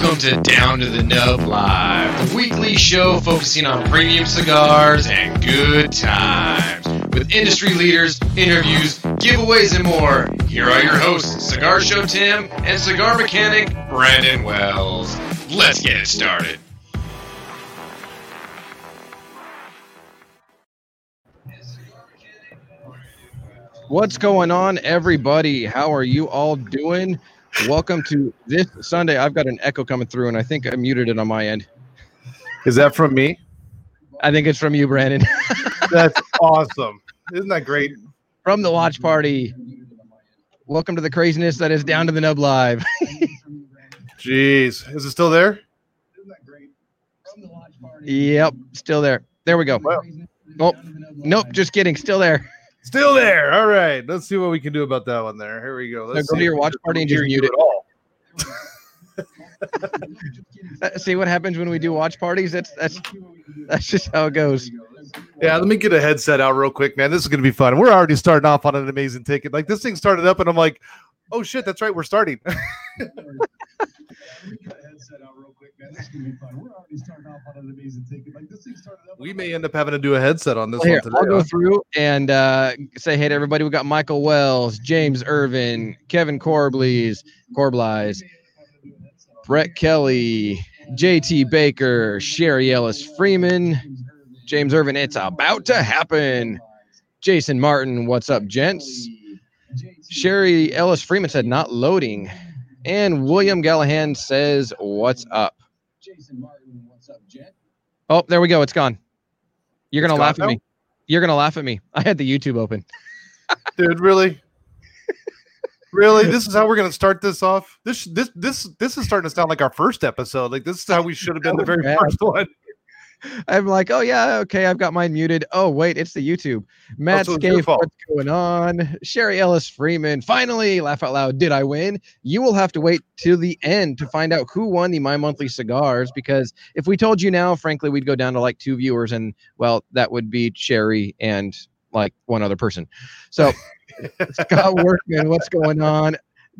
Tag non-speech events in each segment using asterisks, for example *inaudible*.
Welcome to Down to the Nub Live, the weekly show focusing on premium cigars and good times. With industry leaders, interviews, giveaways, and more, here are your hosts, Cigar Show Tim and cigar mechanic Brandon Wells. Let's get it started. What's going on, everybody? How are you all doing? Welcome to this Sunday. I've got an echo coming through, and I think I muted it on my end. Is that from me? I think it's from you, Brandon. *laughs* That's awesome. Isn't that great? from the watch party. Welcome to the craziness that is down to the nub live. *laughs* Jeez. Is it still there? yep, still there. There we go. Well. Oh, nope, just kidding. Still there. Still there. All right. Let's see what we can do about that one there. Here we go. Let's go to see your watch party and just mute it. all. *laughs* Uh, See what happens when we do watch parties? That's that's that's just how it goes. Yeah, let me get a headset out real quick, man. This is going to be fun. We're already starting off on an amazing ticket. Like this thing started up, and I'm like, oh shit, that's right, we're starting. *laughs* we may end up having to do a headset on this Well, here, one today. I'll go through and uh, say hey to everybody. We got Michael Wells, James Irvin, Kevin Corbleys, Corblies, Brett Kelly, JT Baker, Sherry Ellis Freeman, James Irvin. It's about to happen. Jason Martin, what's up, gents? Sherry Ellis Freeman said not loading. And William Gallahan says, What's up? Oh, there we go. It's gone. You're It's gonna gone laugh at me. You're gonna laugh at me. I had the YouTube open. *laughs* dude really *laughs* really this is how we're gonna start this off this this this this is starting to sound like our first episode like this is how we should have been the very man. first one I'm like, oh yeah, okay, I've got mine muted. Oh wait, it's the YouTube. Matt so Scaife, what's going on? Sherry Ellis Freeman, finally, laugh out loud. Did I win? You will have to wait till the end to find out who won the My Monthly Cigars. Because if we told you now, frankly, we'd go down to like two viewers, and well, that would be Sherry and like one other person. So *laughs* Scott Workman, what's going on?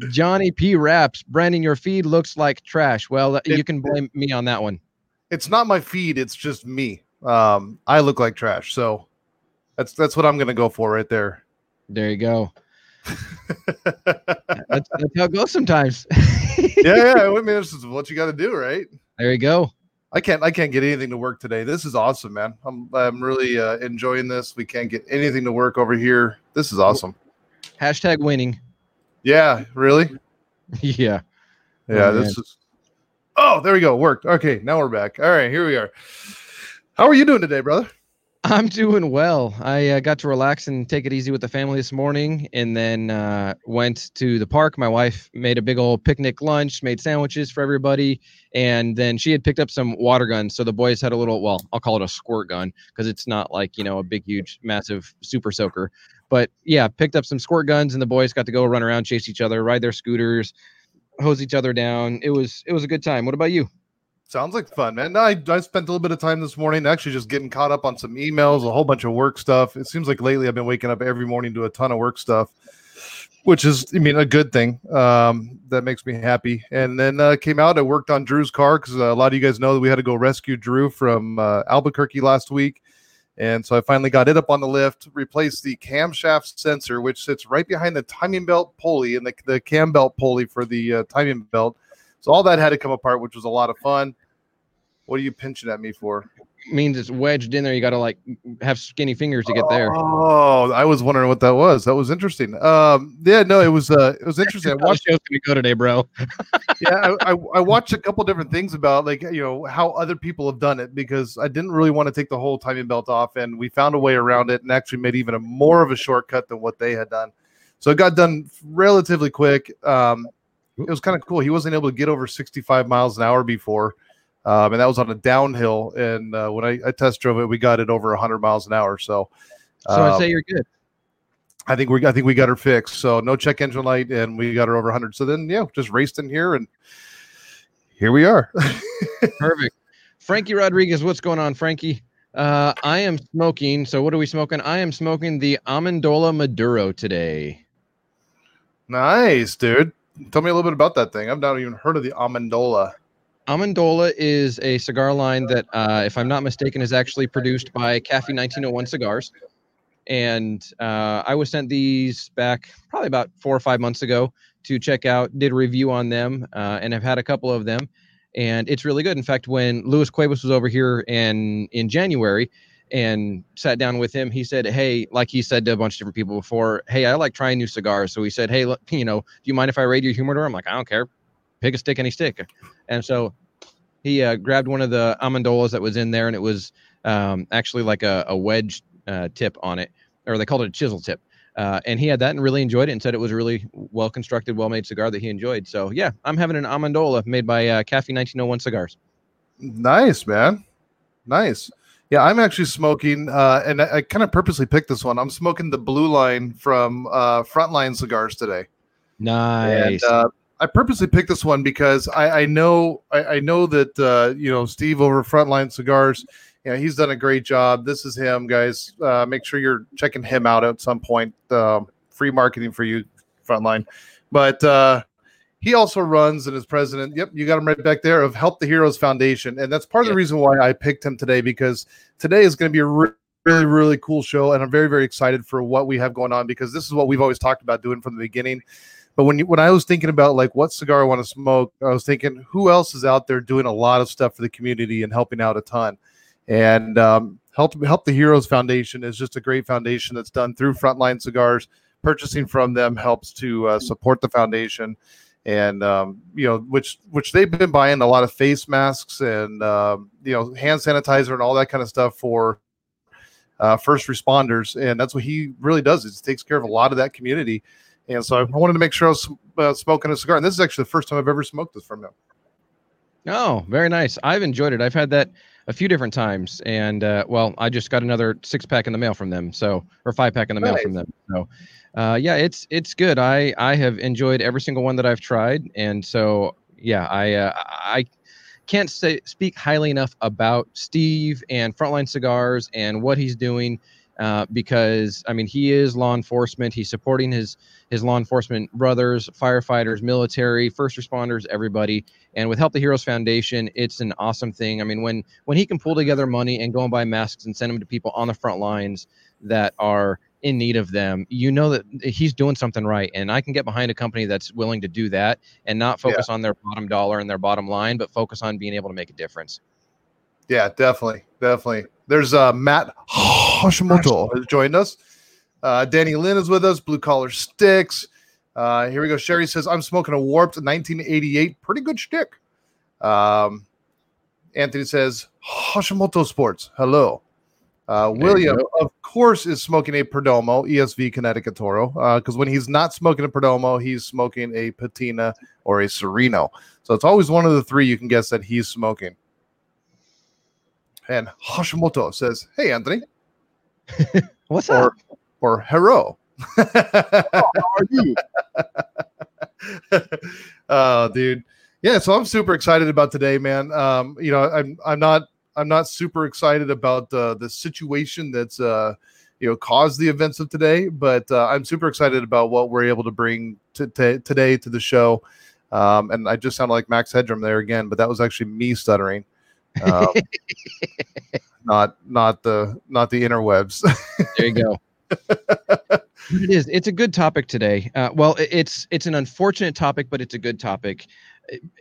Johnny P. Raps, Brandon, your feed looks like trash. Well, you can blame me on that one. It's not my feed it's just me um i look like trash so that's that's what i'm gonna go for right there There you go. *laughs* That's, that's how it goes sometimes. yeah yeah i *laughs* mean this is what you got to do right There you go. i can't i can't get anything to work today this is awesome man i'm i'm really uh, enjoying this we can't get anything to work over here this is awesome Hashtag winning. yeah really *laughs* yeah. Yeah, Oh, this is. Oh, there we go. Worked. Okay, now we're back. All right, here we are. How are you doing today, brother? I'm doing well. I uh, got to relax and take it easy with the family this morning and then uh, went to the park. My wife made a big old picnic lunch, made sandwiches for everybody. And then she had picked up some water guns. So the boys had a little, well, I'll call it a squirt gun because it's not like, you know, a big, huge, massive super soaker. But yeah, picked up some squirt guns and the boys got to go run around, chase each other, ride their scooters, hose each other down. It was, it was a good time. What about you? Sounds like fun, man. I, I spent a little bit of time this morning actually just getting caught up on some emails, a whole bunch of work stuff. It seems like lately I've been waking up every morning to a ton of work stuff, which is, I mean, a good thing. Um, that makes me happy. And then uh, came out, I worked on Drew's car because a lot of you guys know that we had to go rescue Drew from uh, Albuquerque last week. And so I finally got it up on the lift, replaced the camshaft sensor, which sits right behind the timing belt pulley and the, the cam belt pulley for the uh, timing belt. So all that had to come apart, which was a lot of fun. What are you pinching at me for? Means it's wedged in there. You got to like have skinny fingers to get there. Oh, I was wondering what that was. That was interesting. Um, yeah, no, it was uh, it was *laughs* interesting. I watched, show's gonna go today, bro. *laughs* yeah, I, I, I watched a couple different things about like you know how other people have done it because I didn't really want to take the whole timing belt off, and we found a way around it and actually made even a more of a shortcut than what they had done. So it got done relatively quick. Um, it was kind of cool. He wasn't able to get over 65 miles an hour before. Um, and that was on a downhill. And uh, when I, I test drove it, we got it over 100 miles an hour. So, So I'd um, say you're good. I think we I think we got her fixed. So no check engine light, and we got her over 100. So then, yeah, just raced in here, and here we are. *laughs* Perfect. Frankie Rodriguez, what's going on, Frankie? Uh, I am smoking. So what are we smoking? I am smoking the Amendola Maduro today. nice, dude. Tell me a little bit about that thing. I've not even heard of the Amendola. Amendola is a cigar line that, uh, if I'm not mistaken, is actually produced by Cafe 1901 Cigars. And uh, I was sent these back probably about four or five months ago to check out, did a review on them, uh, and have had a couple of them. And it's really good. In fact, when Luis Cuevas was over here in, in January, and sat down with him. He said, Hey, like he said to a bunch of different people before, Hey, I like trying new cigars. So he said, Hey, look, you know, do you mind if I raid your humidor? I'm like, I don't care. Pick a stick, any stick. And so he uh, grabbed one of the amendolas that was in there, and it was um, actually like a, a wedge uh, tip on it, or they called it a chisel tip. Uh, and he had that and really enjoyed it and said it was a really well constructed, well made cigar that he enjoyed. So, yeah, I'm having an amendola made by uh, Cafe 1901 Cigars. Nice, man. Nice. Yeah, I'm actually smoking, uh, and I, I kind of purposely picked this one. I'm smoking the blue line from uh, Frontline Cigars today. Nice. And, uh, I purposely picked this one because I, I know I, I, know that uh, you know Steve over Frontline Cigars. You know, he's done a great job. This is him, guys. Uh, make sure you're checking him out at some point. Uh, free marketing for you, Frontline. But uh, he also runs and is president. Yep, you got him right back there of Help the Heroes Foundation, and that's part of the reason why I picked him today because today is going to be a re- really really cool show, and I'm very very excited for what we have going on because this is what we've always talked about doing from the beginning. But when you, when I was thinking about like what cigar I want to smoke, I was thinking who else is out there doing a lot of stuff for the community and helping out a ton. And um, help help the Heroes Foundation is just a great foundation that's done through Frontline Cigars. Purchasing from them helps to uh, support the foundation and um, you know which which they've been buying a lot of face masks and um, you know hand sanitizer and all that kind of stuff for uh, first responders and that's what he really does is takes care of a lot of that community and so i wanted to make sure i was uh, smoking a cigar and this is actually the first time i've ever smoked this from them oh very nice i've enjoyed it i've had that a few different times and uh, well i just got another six pack in the mail from them so or five pack in the mail from them so uh, yeah, it's it's good. I I have enjoyed every single one that I've tried, and so yeah, I uh, I can't say speak highly enough about Steve and Frontline Cigars and what he's doing. Uh, because I mean, he is law enforcement. He's supporting his his law enforcement brothers, firefighters, military, first responders, everybody. And with Help the Heroes Foundation, it's an awesome thing. I mean, when when he can pull together money and go and buy masks and send them to people on the front lines that are in need of them, you know that he's doing something right. And I can get behind a company that's willing to do that and not focus yeah. on their bottom dollar and their bottom line, but focus on being able to make a difference. Yeah, definitely. Definitely. There's uh, Matt Hashimoto has joined us. Uh, Danny Lynn is with us, Blue Collar Sticks. Uh, here we go. Sherry says, I'm smoking a warped 1988. Pretty good stick. Um, Anthony says, Hashimoto Sports. Hello. Uh, William, of course, is smoking a Perdomo ESV Connecticut Toro because uh, when he's not smoking a Perdomo, he's smoking a Patina or a Sereno. So it's always one of the three you can guess that he's smoking. And Hashimoto says, "Hey, Anthony, *laughs* what's or, up?" Or hello. oh, how are you? oh, *laughs* dude. Yeah, so I'm super excited about today, man. Um, you know, I'm I'm not I'm not super excited about uh, the situation that's uh, you know caused the events of today, but uh, I'm super excited about what we're able to bring to, to today to the show. Um, and I just sounded like Max Headroom there again, but that was actually me stuttering, um, not not the not the interwebs. there you go. *laughs* it is. It's a good topic today. Uh, well, it's it's an unfortunate topic, but it's a good topic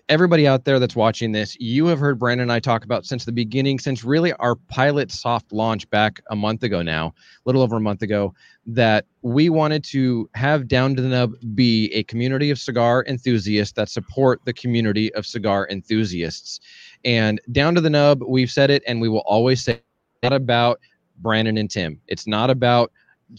everybody out there that's watching this, you have heard Brandon and I talk about since the beginning, since really our pilot soft launch back a month ago now, a little over a month ago, that we wanted to have Down to the Nub be a community of cigar enthusiasts that support the community of cigar enthusiasts. And Down to the Nub, we've said it and we will always say not about Brandon and Tim. It's not about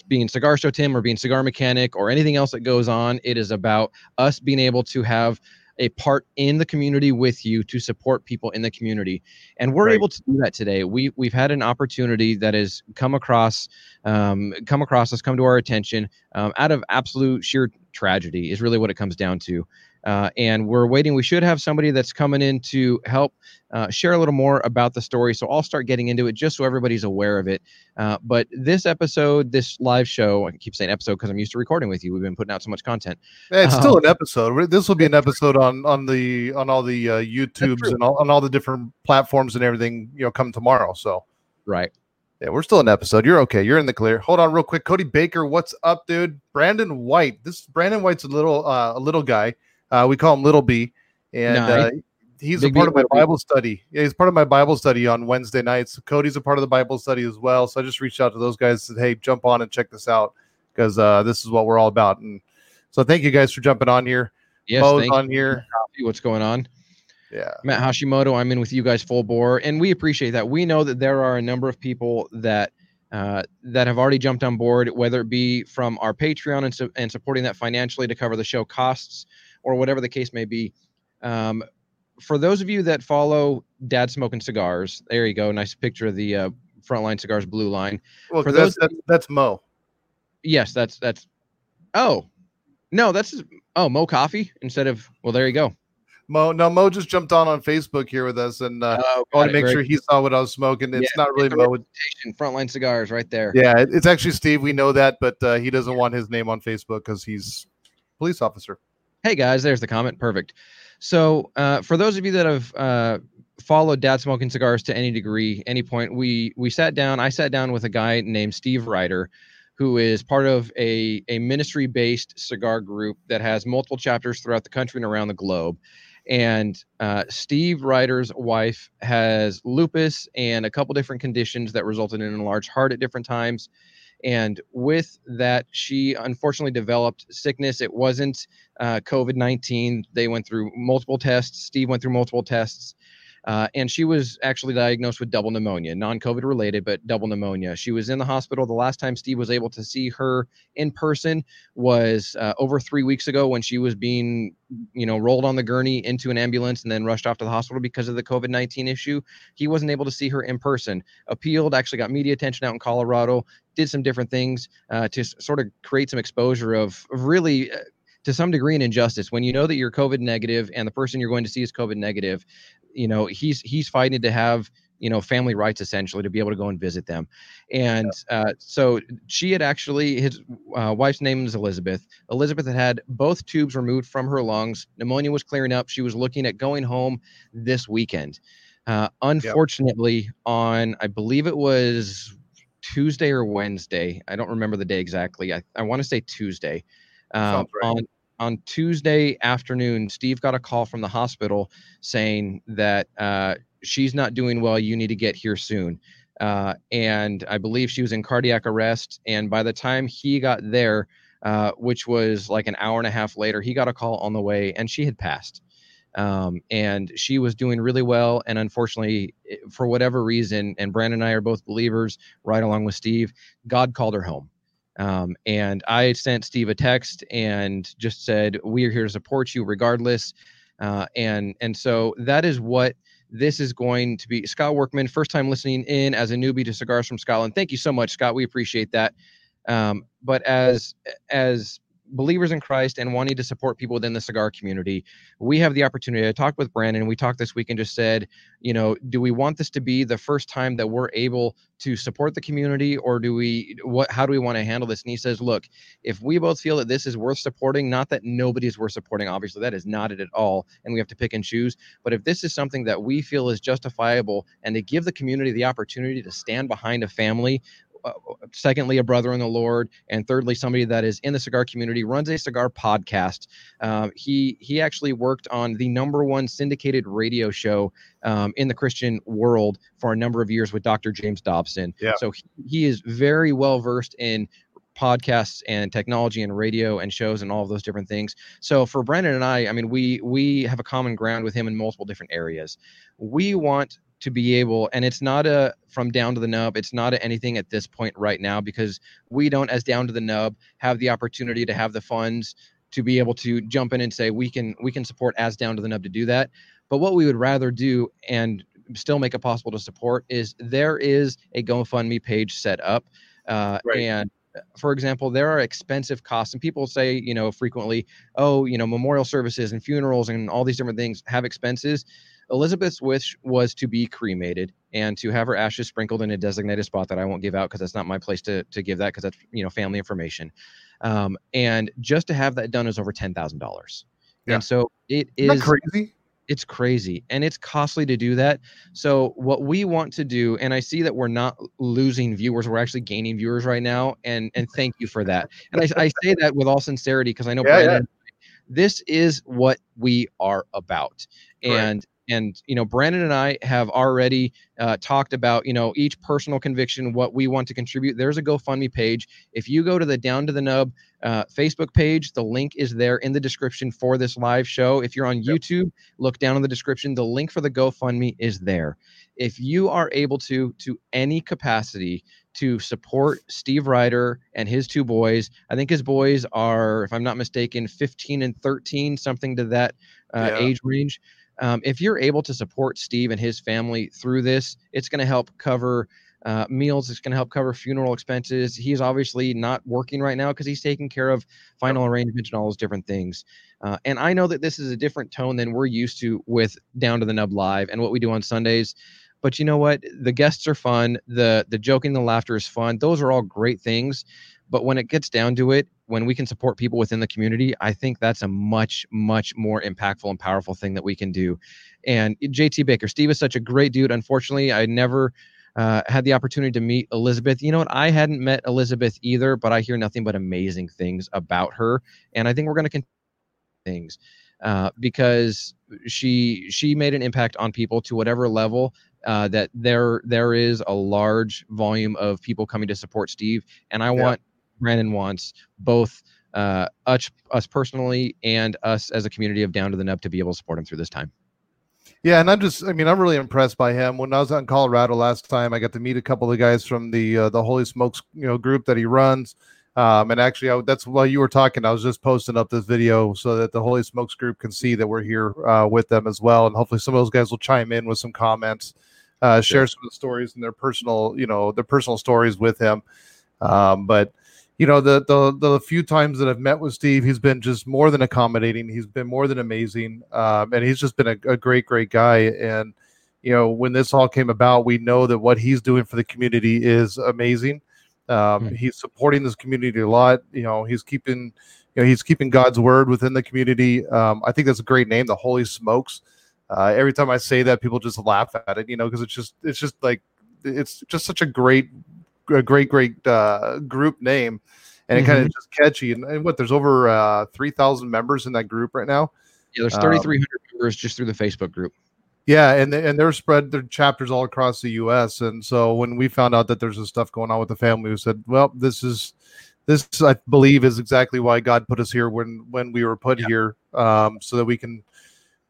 being cigar show Tim or being cigar mechanic or anything else that goes on. It is about us being able to have a part in the community with you to support people in the community. And we're right. able to do that today. We we've had an opportunity that has come across um, come across us come to our attention um, out of absolute sheer tragedy is really what it comes down to Uh, and we're waiting. We should have somebody that's coming in to help uh, share a little more about the story. So I'll start getting into it just so everybody's aware of it. Uh, but this episode, this live show, I keep saying episode because I'm used to recording with you. We've been putting out so much content. Yeah, it's still an episode. This will be an episode on on the on all the uh, YouTubes and all, on all the different platforms and everything. You know, come tomorrow. So right. Yeah, we're still an episode. You're okay. You're in the clear. Hold on, real quick. Cody Baker, what's up, dude? Brandon White. This Brandon White's a little uh, a little guy. Uh, we call him Little B, and nice. uh, he's Big a part of my Bible study. Yeah, he's part of my Bible study on Wednesday nights. Cody's a part of the Bible study as well. So I just reached out to those guys and said, "Hey, jump on and check this out because uh, this is what we're all about." And so thank you guys for jumping on here. Yes, Mo's on here. What's going on? Yeah. Matt Hashimoto, I'm in with you guys full bore, and we appreciate that. We know that there are a number of people that uh, that have already jumped on board, whether it be from our Patreon and, su- and supporting that financially to cover the show costs, or whatever the case may be. Um, for those of you that follow Dad Smoking Cigars, there you go. Nice picture of the uh, Frontline Cigars blue line. Well, for that's, those, that's, that's Mo. Yes, that's that's. Oh, no, that's oh Mo Coffee instead of well, there you go. Mo, no, Mo just jumped on on Facebook here with us, and uh, oh, I want to make sure he saw what I was smoking. It's yeah, not really Mo. Frontline Cigars, right there. Yeah, it's actually Steve. We know that, but uh, he doesn't want his name on Facebook because he's police officer. Hey guys, there's the comment. Perfect. So uh, for those of you that have uh, followed Dad Smoking Cigars to any degree, any point, we we sat down. I sat down with a guy named Steve Ryder, who is part of a a ministry based cigar group that has multiple chapters throughout the country and around the globe. And uh, Steve Ryder's wife has lupus and a couple different conditions that resulted in a large heart at different times. And with that, she unfortunately developed sickness. It wasn't uh, COVID 19. They went through multiple tests. Steve went through multiple tests. Uh, and she was actually diagnosed with double pneumonia, non COVID related, but double pneumonia. She was in the hospital. The last time Steve was able to see her in person was uh, over three weeks ago when she was being, you know, rolled on the gurney into an ambulance and then rushed off to the hospital because of the COVID 19 issue. He wasn't able to see her in person. Appealed, actually got media attention out in Colorado, did some different things uh, to sort of create some exposure of, of really uh, to some degree an injustice when you know that you're covid negative and the person you're going to see is covid negative you know he's he's fighting to have you know family rights essentially to be able to go and visit them. And uh, so she had actually his uh, wife's name is elizabeth. Elizabeth had had both tubes removed from her lungs. Pneumonia was clearing up. She was looking at going home this weekend. Uh, unfortunately yep. on i believe it was tuesday or wednesday i don't remember the day exactly. I, I want to say tuesday um, right. on on Tuesday afternoon, Steve got a call from the hospital saying that uh, she's not doing well. You need to get here soon. Uh, and I believe she was in cardiac arrest. And by the time he got there, uh, which was like an hour and a half later, he got a call on the way and she had passed. Um, and she was doing really well. And unfortunately, for whatever reason, and Brandon and I are both believers, right along with Steve, God called her home. Um, and I sent Steve a text and just said, "We are here to support you regardless." Uh, and and so that is what this is going to be. Scott Workman, first time listening in as a newbie to Cigars from Scotland. Thank you so much, Scott. We appreciate that. Um, but as as believers in Christ and wanting to support people within the cigar community, we have the opportunity. I talked with Brandon. We talked this week and just said, you know, do we want this to be the first time that we're able to support the community, or do we what? How do we want to handle this? And he says, look, if we both feel that this is worth supporting, not that nobody's worth supporting, obviously that is not it at all, and we have to pick and choose. But if this is something that we feel is justifiable, and to give the community the opportunity to stand behind a family uh, secondly, a brother in the Lord, and thirdly, somebody that is in the cigar community, runs a cigar podcast. Uh, he he actually worked on the number one syndicated radio show um, in the Christian world for a number of years with Dr. James Dobson. Yeah. So he, he is very well versed in podcasts and technology and radio and shows and all of those different things. So for Brandon and I, I mean, we we have a common ground with him in multiple different areas. We want to be able and it's not a from down to the nub it's not a anything at this point right now because we don't as down to the nub have the opportunity to have the funds to be able to jump in and say we can we can support as down to the nub to do that but what we would rather do and still make it possible to support is there is a gofundme page set up uh, right. and for example, there are expensive costs, and people say, you know, frequently, oh, you know, memorial services and funerals and all these different things have expenses. Elizabeth's wish was to be cremated and to have her ashes sprinkled in a designated spot that I won't give out because that's not my place to to give that because that's you know family information. Um, and just to have that done is over ten thousand dollars. And so it is crazy? it's crazy and it's costly to do that. So what we want to do, and I see that we're not losing viewers, we're actually gaining viewers right now, and and thank you for that. And I, I say that with all sincerity because I know Yeah, Brandon, this is what we are about, Correct. and and you know Brandon and I have already uh, talked about you know each personal conviction, what we want to contribute. There's a GoFundMe page. If you go to the Down to the Nub uh, Facebook page, the link is there in the description for this live show. If you're on YouTube, look down in the description. The link for the GoFundMe is there. If you are able to, to any capacity, to support Steve Ryder and his two boys, I think his boys are, if I'm not mistaken, 15 and 13, something to that uh, Yeah. age range. Um, if you're able to support Steve and his family through this, it's going to help cover uh, meals. It's going to help cover funeral expenses. He's obviously not working right now because he's taking care of final arrangements and all those different things. Uh, and I know that this is a different tone than we're used to with Down to the Nub Live and what we do on Sundays. But you know what? The guests are fun. The the joking, the laughter is fun. Those are all great things. But when it gets down to it, when we can support people within the community, I think that's a much, much more impactful and powerful thing that we can do. And JT Baker, Steve is such a great dude. Unfortunately, I never uh, had the opportunity to meet Elizabeth. You know what? I hadn't met Elizabeth either, but I hear nothing but amazing things about her, and I think we're going to continue things uh, because she she made an impact on people to whatever level uh, that there there is a large volume of people coming to support Steve, and I Yeah. want Brandon wants both uh, us us personally and us as a community of Down to the Nub to be able to support him through this time. Yeah, and I'm just I mean, I'm really impressed by him. When I was out in Colorado last time, I got to meet a couple of the guys from the uh, the Holy Smokes, you know, group that he runs. Um, and actually, I, that's while you were talking, I was just posting up this video so that the Holy Smokes group can see that we're here uh, with them as well. And hopefully, some of those guys will chime in with some comments, uh, share some of the stories and their personal, you know, their personal stories with him. Um, but you know, the the the few times that I've met with Steve, he's been just more than accommodating. He's been more than amazing, um, and he's just been a, a great, great guy. And you know, when this all came about, we know that what he's doing for the community is amazing. Um, Hmm. He's supporting this community a lot. You know, he's keeping, you know, he's keeping God's word within the community. Um, I think that's a great name, the Holy Smokes. Uh, every time I say that, people just laugh at it, you know, because it's just, it's just like, it's just such a great, a great, great uh, group name, and it kind of just catchy. And, and what, there's over uh, three thousand members in that group right now. Yeah, there's Um, 3,300 members just through the Facebook group. Yeah, and they, and they're spread their chapters all across the U.S. And so when we found out that there's this stuff going on with the family, we said, "Well, this is this I believe is exactly why God put us here when when we were put Yeah. here, um, so that we can,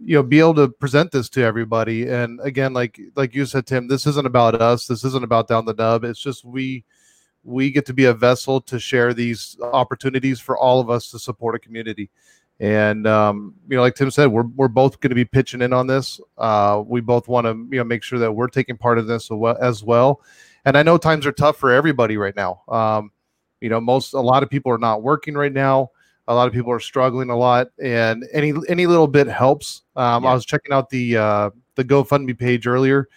you know, be able to present this to everybody." And again, like like you said, Tim, this isn't about us. This isn't about down the nub. It's just we we get to be a vessel to share these opportunities for all of us to support a community. And um, you know, like Tim said, we're we're both going to be pitching in on this. Uh, we both want to you know make sure that we're taking part of this as well- as well. And I know times are tough for everybody right now. Um, you know, most a lot of people are not working right now. A lot of people are struggling a lot, and any any little bit helps. Um, Yeah. I was checking out the uh, the GoFundMe page earlier,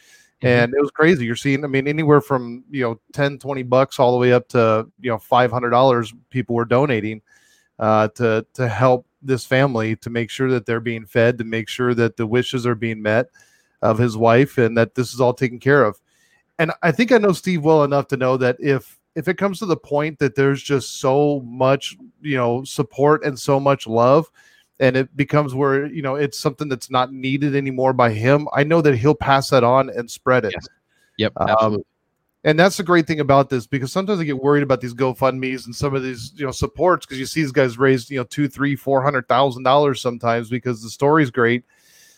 Mhm. and it was crazy. You're seeing, I mean, anywhere from you know 10, 20 bucks all the way up to you know five hundred dollars. People were donating uh, to to help this family to make sure that they're being fed, to make sure that the wishes are being met of his wife, and that this is all taken care of. And I think I know Steve well enough to know that if if it comes to the point that there's just so much you know support and so much love and it becomes where you know it's something that's not needed anymore by him i know that he'll pass that on and spread it Yes. Yep, Um, and that's the great thing about this because sometimes I get worried about these GoFundmes and some of these, you know, supports because you see these guys raise, you know, two, three, four hundred thousand dollars sometimes because the story's great.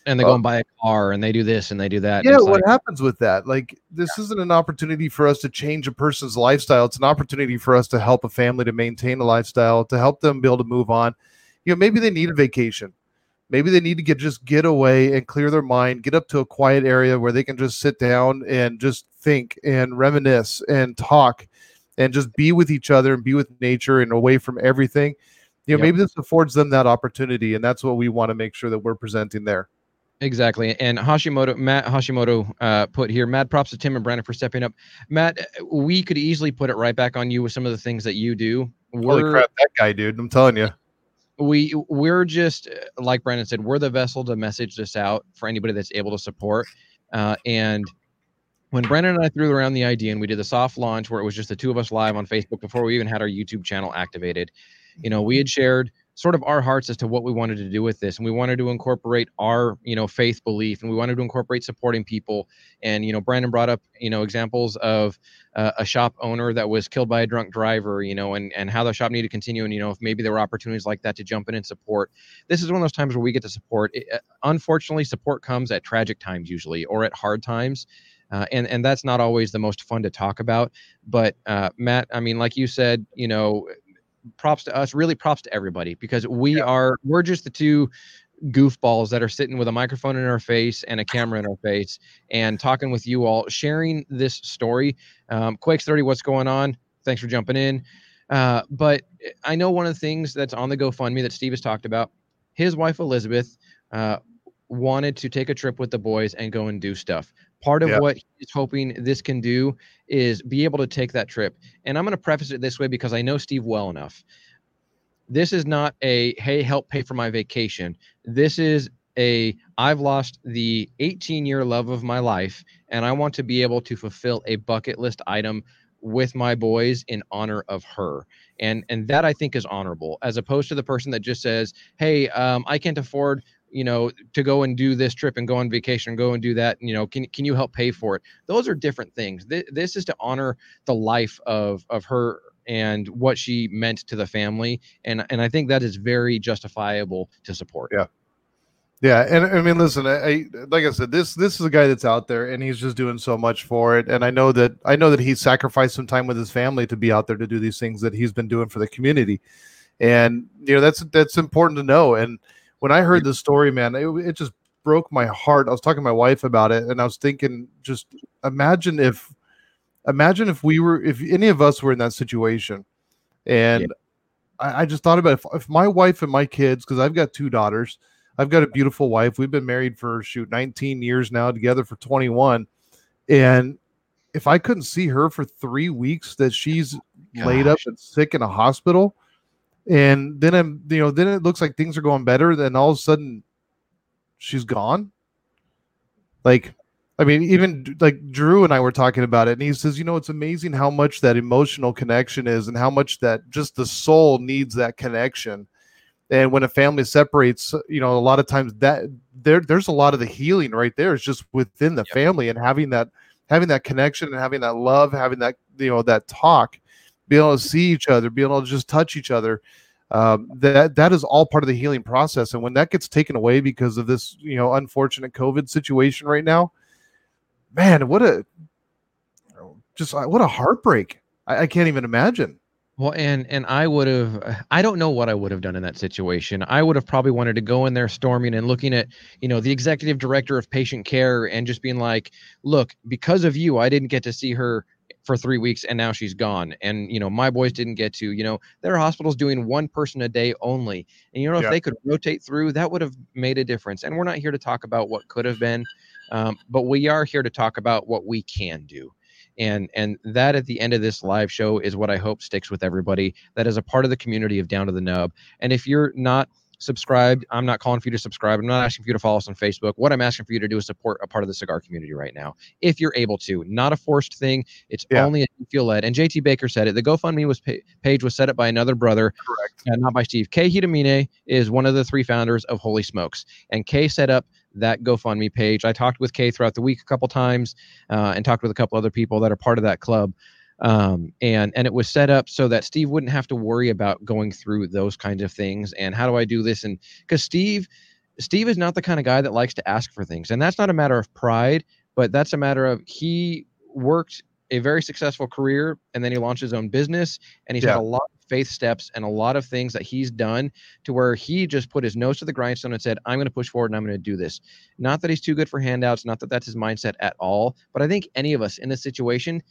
And they go oh. and buy a car and they do this and they do that. Yeah, what like, happens with that? Like, this isn't an opportunity for us to change a person's lifestyle. It's an opportunity for us to help a family to maintain a lifestyle, to help them be able to move on. You know, maybe they need a vacation. Maybe they need to get just get away and clear their mind, get up to a quiet area where they can just sit down and just think and reminisce and talk. and just be with each other and be with nature and away from everything. You know, Yep. maybe this affords them that opportunity, and that's what we want to make sure that we're presenting there. Exactly. And Hashimoto, Matt Hashimoto uh, put here, mad props to Tim and Brandon for stepping up. Matt, we could easily put it right back on you with some of the things that you do. Holy We're, crap, that guy, dude! I'm telling you. we we're just like Brandon said, we're the vessel to message this out for anybody that's able to support. Uh, and when Brandon and I threw around the idea and we did the soft launch where it was just the two of us live on Facebook before we even had our YouTube channel activated, you know, we had shared sort of our hearts as to what we wanted to do with this. And we wanted to incorporate our you know faith belief and we wanted to incorporate supporting people. And you know brandon brought up you know examples of uh, a shop owner that was killed by a drunk driver you know and and how the shop needed to continue and you know if maybe there were opportunities like that to jump in and support. This is one of those times where we get to support. It- uh, unfortunately support comes at tragic times usually or at hard times uh, and and that's not always the most fun to talk about. But uh, matt i mean like you said you know props to us really props to everybody because we are we're just the two goofballs that are sitting with a microphone in our face and a camera in our face and talking with you all sharing this story. Um, quakes 30 what's going on? Thanks for jumping in. Uh, but i know one of the things that's on the gofundme that steve has talked about his wife elizabeth uh, wanted to take a trip with the boys and go and do stuff part of what he's hoping this can do is be able to take that trip. And i'm going to preface it this way because i know steve well enough. This is not a hey help pay for my vacation. This is a i've lost the 18 year love of my life and i want to be able to fulfill a bucket list item with my boys in honor of her. And and that i think is honorable as opposed to the person that just says hey um, i can't afford you know to go and do this trip and go on vacation and go and do that you know can, can you help pay for it those are different things Th- this is to honor the life of of her and what she meant to the family and and i think that is very justifiable to support Yeah. Yeah, and I mean, listen, I, I like I said, this this is a guy that's out there, and he's just doing so much for it. And I know that I know that he sacrificed some time with his family to be out there to do these things that he's been doing for the community. And you know, that's that's important to know. And when I heard this story, man, it, it just broke my heart. I was talking to my wife about it, and I was thinking, just imagine if, imagine if we were, if any of us were in that situation, and Yeah. I, I just thought about if, if my wife and my kids, because I've got two daughters. I've got a beautiful wife. We've been married for shoot 19 years now, together for 21. And if I couldn't see her for three weeks, that she's laid up and sick in a hospital, and then I'm, you know, then it looks like things are going better. Then all of a sudden, she's gone. Like, I mean, even like Drew and I were talking about it, and he says, you know, it's amazing how much that emotional connection is, and how much that just the soul needs that connection and when a family separates you know a lot of times that there there's a lot of the healing right there is just within the Yep. family and having that having that connection and having that love having that you know that talk being able to see each other being able to just touch each other um, that that is all part of the healing process. And when that gets taken away because of this you know unfortunate covid situation right now man what a just uh, what a heartbreak. I, I can't even imagine. Well, and and I would have I don't know what I would have done in that situation. I would have probably wanted to go in there storming and looking at, you know, the executive director of patient care and just being like, "Look, because of you, I didn't get to see her for 3 weeks and now she's gone." And, you know, my boys didn't get to, you know, their hospitals doing one person a day only. And you know, Yeah. if they could rotate through, that would have made a difference. And we're not here to talk about what could have been, um, but we are here to talk about what we can do and and that at the end of this live show is what i hope sticks with everybody that is a part of the community of down to the nub and if you're not subscribed. I'm not calling for you to subscribe. I'm not asking for you to follow us on facebook. What i'm asking for you to do is support a part of the cigar community right now if you're able to. Not a forced thing. It's Yeah. only if you feel led. And jt baker said it. The gofundme was pa- page was set up by another brother correct. uh, not by Steve. Kay Hitamine is one of the three founders of Holy Smokes, and Kay set up that GoFundMe page. I talked with Kay throughout the week a couple times, uh, and talked with a couple other people that are part of that club. Um, and and it was set up so that Steve wouldn't have to worry about going through those kinds of things. And how do I do this? And because Steve, Steve is not the kind of guy that likes to ask for things, and that's not a matter of pride, but that's a matter of he worked a very successful career and then he launched his own business and he's Yeah. had a lot of faith steps and a lot of things that he's done to where he just put his nose to the grindstone and said i'm going to push forward and i'm going to do this not that he's too good for handouts not that that's his mindset at all but i think any of us in this situation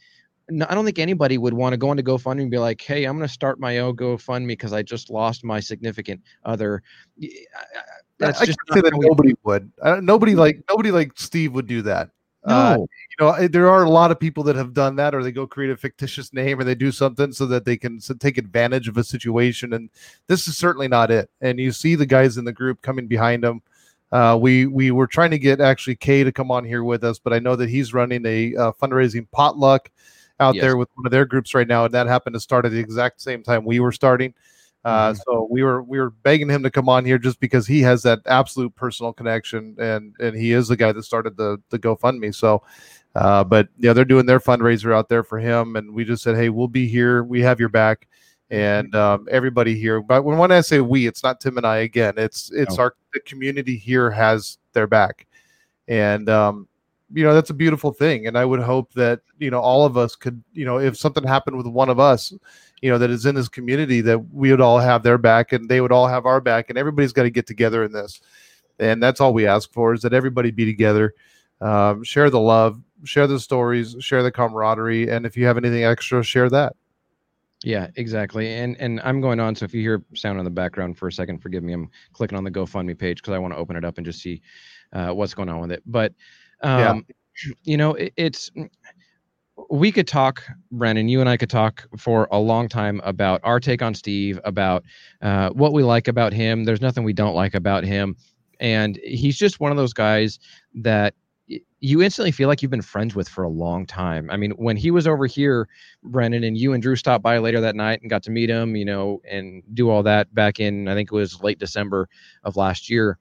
no, I don't think anybody would want to go into GoFundMe and be like, "Hey, I'm going to start my own GoFundMe because I just lost my significant other." Y- I- I- That's I just say that nobody would. Uh, nobody like nobody like Steve would do that. Uh, no. you know, there are a lot of people that have done that, or they go create a fictitious name, or they do something so that they can take advantage of a situation. And this is certainly not it. And you see the guys in the group coming behind him. Uh, we we were trying to get actually Kay to come on here with us, but I know that he's running a uh, fundraising potluck out Yes. there with one of their groups right now, and that happened to start at the exact same time we were starting. Uh, Mhm. So we were we were begging him to come on here just because he has that absolute personal connection, and and he is the guy that started the the GoFundMe. So, uh, but yeah, they're doing their fundraiser out there for him, and we just said, hey, we'll be here, we have your back, and um, everybody here. But when when I say we, it's not Tim and I again. It's it's No. our the community here has their back, and um, you know that's a beautiful thing. And I would hope that you know all of us could, you know, if something happened with one of us, you know, that is in this community, that we would all have their back, and they would all have our back, and everybody's got to get together in this. And that's all we ask for is that everybody be together, um, share the love, share the stories, share the camaraderie, and if you have anything extra, share that. Yeah, exactly. And and I'm going on. So if you hear sound in the background for a second, forgive me. I'm clicking on the GoFundMe page because I want to open it up and just see uh, what's going on with it. But Yeah. um, you know, it, it's we could talk, Brandon. You and I could talk for a long time about our take on Steve, about uh, what we like about him. There's nothing we don't like about him, and he's just one of those guys that you instantly feel like you've been friends with for a long time. I mean, when he was over here, Brennan and you and Drew stopped by later that night and got to meet him, you know, and do all that back in I think it was late December of last year.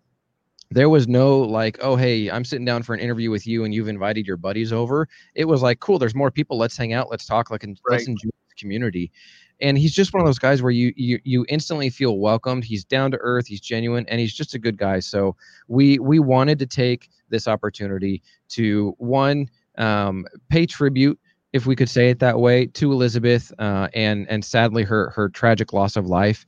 There was no like, oh hey, I'm sitting down for an interview with you and you've invited your buddies over. It was like, cool, there's more people. Let's hang out, let's talk, like and let's enjoy the community. And he's just one of those guys where you you you instantly feel welcomed. He's down to earth, he's genuine, and he's just a good guy. So we we wanted to take this opportunity to one um, pay tribute if we could say it that way, to Elizabeth, uh, and and sadly her her tragic loss of life.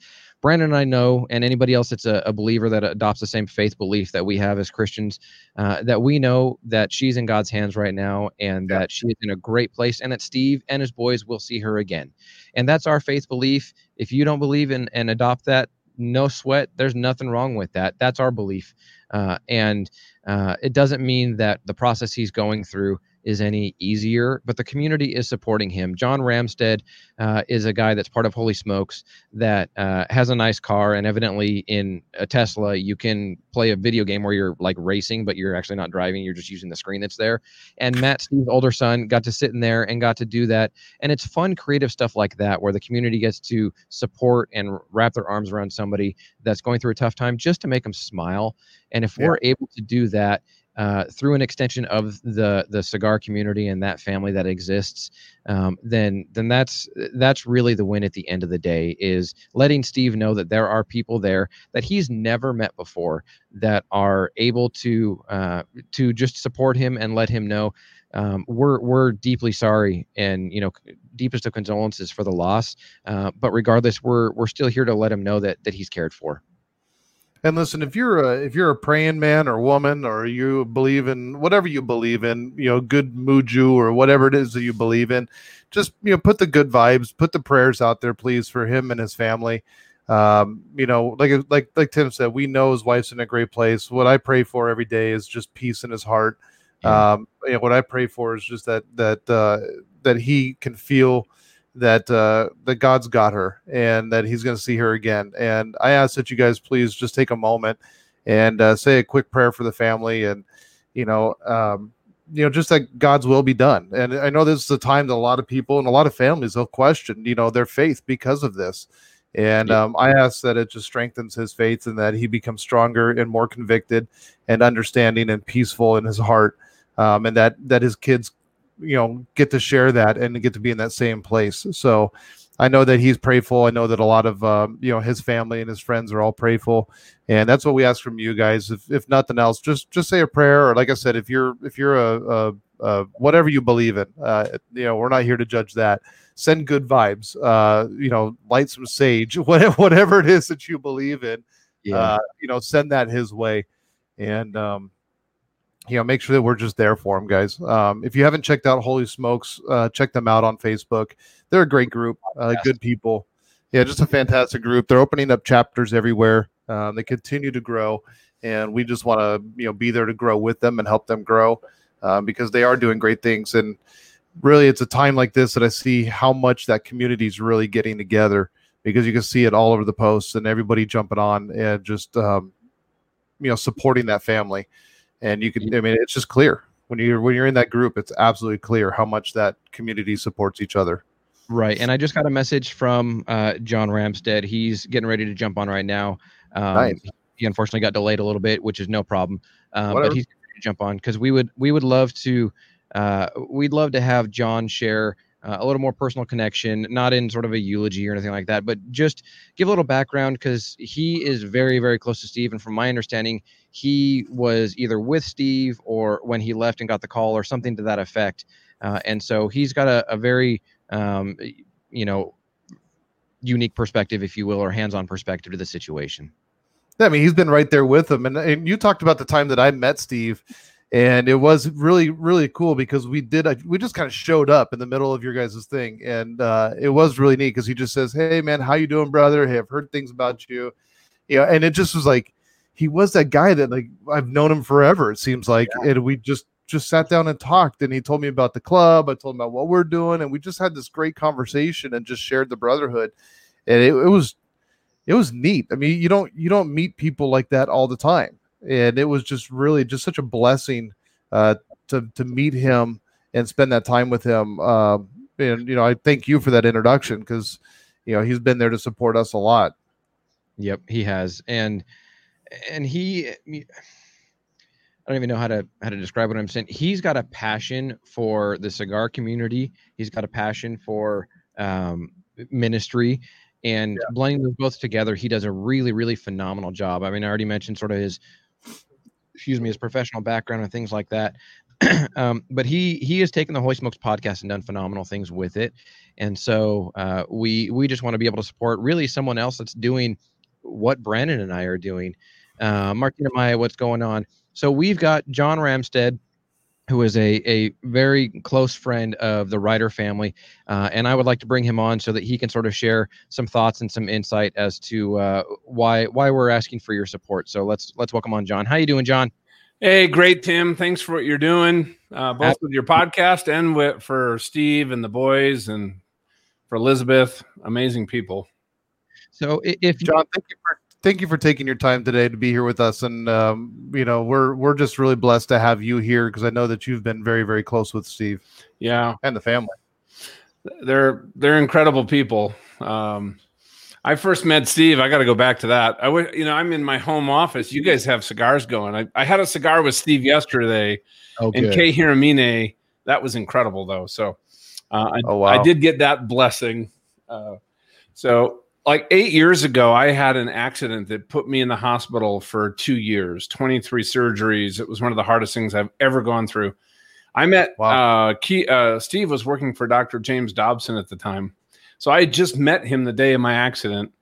Brandon and I know, and anybody else that's a, a believer that adopts the same faith belief that we have as Christians, uh, that we know that she's in God's hands right now, and Yeah. that she is in a great place, and that Steve and his boys will see her again, and that's our faith belief. If you don't believe in and adopt that, no sweat. There's nothing wrong with that. That's our belief, uh, and uh, it doesn't mean that the process he's going through is any easier, but the community is supporting him. John Ramstead uh, is a guy that's part of Holy Smokes that uh, has a nice car, and evidently in a Tesla, you can play a video game where you're like racing, but you're actually not driving. You're just using the screen that's there. And Matt, Steve's older son, got to sit in there and got to do that. And it's fun, creative stuff like that, where the community gets to support and wrap their arms around somebody that's going through a tough time just to make them smile. And if Yeah. we're able to do that, uh, through an extension of the the cigar community and that family that exists, um, then then that's that's really the win at the end of the day. Is letting Steve know that there are people there that he's never met before that are able to uh, to just support him and let him know um, we're we're deeply sorry and you know deepest of condolences for the loss. Uh, but regardless, we're we're still here to let him know that that he's cared for. And listen, if you're a if you're a praying man or woman, or you believe in whatever you believe in, you know, good muju or whatever it is that you believe in, just you know, put the good vibes, put the prayers out there, please, for him and his family. Um, you know, like like like Tim said, we know his wife's in a great place. What I pray for every day is just peace in his heart. Yeah. Um, you know, what I pray for is just that that uh, that he can feel that uh, that God's got her and that He's going to see her again. And I ask that you guys please just take a moment and uh, say a quick prayer for the family, and you know, um, you know, just that God's will be done. And I know this is a time that a lot of people and a lot of families will question, you know, their faith because of this. And um, I ask that it just strengthens his faith and that he becomes stronger and more convicted and understanding and peaceful in his heart, um, and that that his kids you know get to share that and get to be in that same place. So i know that he's prayerful i know that a lot of um, you know his family and his friends are all prayerful and that's what we ask from you guys. If, if nothing else just just say a prayer. Or like i said if you're if you're a, a, a whatever you believe in uh, you know we're not here to judge that. Send good vibes uh you know light some sage *laughs* whatever whatever it is that you believe in uh, you know, send that his way. And um, you know, make sure that we're just there for them, guys. Um, if you haven't checked out Holy Smokes, uh, check them out on Facebook. They're a great group, uh, good people. Yeah, just a fantastic group. They're opening up chapters everywhere. Um, they continue to grow, and we just want to you know be there to grow with them and help them grow um, because they are doing great things. And really, it's a time like this that I see how much that community is really getting together because you can see it all over the posts and everybody jumping on and just um, you know supporting that family and you can i mean it's just clear. When you're when you're in that group it's absolutely clear how much that community supports each other. Right. And i just got a message from uh, john ramstead. He's getting ready to jump on right now. Um, Nice. he unfortunately got delayed a little bit which is no problem. Um, but he's ready to jump on because we would we would love to uh, we'd love to have john share uh, a little more personal connection, not in sort of a eulogy or anything like that, but just give a little background because he is very, very close to Steve. And from my understanding, he was either with Steve or when he left and got the call or something to that effect. Uh, and so he's got a, a very, um, you know, unique perspective, if you will, or hands on perspective to the situation. Yeah, I mean, he's been right there with him. And, and you talked about the time that I met Steve and it was really really cool because we did we just kind of showed up in the middle of your guys' thing and uh, it was really neat because he just says hey man how you doing brother hey i've heard things about you you know and it just was like he was that guy that like i've known him forever it seems like yeah. and we just just sat down and talked and he told me about the club i told him about what we're doing and we just had this great conversation and just shared the brotherhood and it, it was it was neat i mean you don't you don't meet people like that all the time and it was just really just such a blessing uh, to to meet him and spend that time with him. Uh, and you know, I thank you for that introduction because you know he's been there to support us a lot. Yep, he has, and and he. I don't even know how to how to describe what I'm saying. He's got a passion for the cigar community. He's got a passion for um, ministry, and yeah. blending those both together, he does a really really phenomenal job. I mean, I already mentioned sort of his excuse me, his professional background and things like that. *clears throat* um, but he he has taken the Holy Smokes podcast and done phenomenal things with it. And so uh, we we just want to be able to support really someone else that's doing what Brandon and I are doing. Uh, Martina Maya, what's going on? So we've got John Ramstead who is a, a very close friend of the Ryder family. Uh, and I would like to bring him on so that he can sort of share some thoughts and some insight as to uh, why why we're asking for your support. So let's let's welcome on John. How you doing, John? Hey, great, Tim. Thanks for what you're doing, uh, both with your podcast and with, for Steve and the boys and for Elizabeth. Amazing people. So if John, thank you for thank you for taking your time today to be here with us. And um, you know we're we're just really blessed to have you here because i know that you've been very very close with steve. Yeah. And the family. They're they're incredible people. Um, i first met steve i got to go back to that. I would you know i'm in my home office. You guys have cigars going. I, I had a cigar with steve yesterday okay. and Kay Hiramine. that was incredible though. So uh, I, oh, wow. I did get that blessing. Uh, so like eight years ago, I had an accident that put me in the hospital for two years, 23 surgeries. It was one of the hardest things I've ever gone through. I met wow. uh, Key, uh, Steve was working for Dr. James Dobson at the time. So I just met him the day of my accident.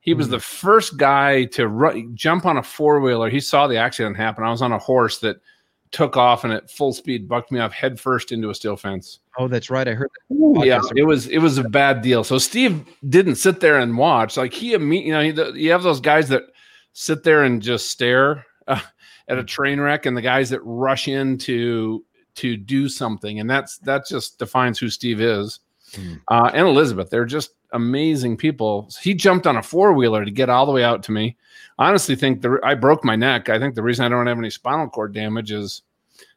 He was mm. the first guy to ru- jump on a four wheeler. He saw the accident happen. I was on a horse that took off and at full speed bucked me off headfirst into a steel fence. Oh, that's right. I heard that. Yeah, it was it was a bad deal. So Steve didn't sit there and watch. Like he, immediately, you know, he, you have those guys that sit there and just stare uh, at a mm. train wreck, and the guys that rush in to to do something, and that's that just defines who Steve is. Mm. Uh, and Elizabeth, they're just amazing people. He jumped on a four wheeler to get all the way out to me. Honestly think the I broke my neck. I think the reason I don't have any spinal cord damage is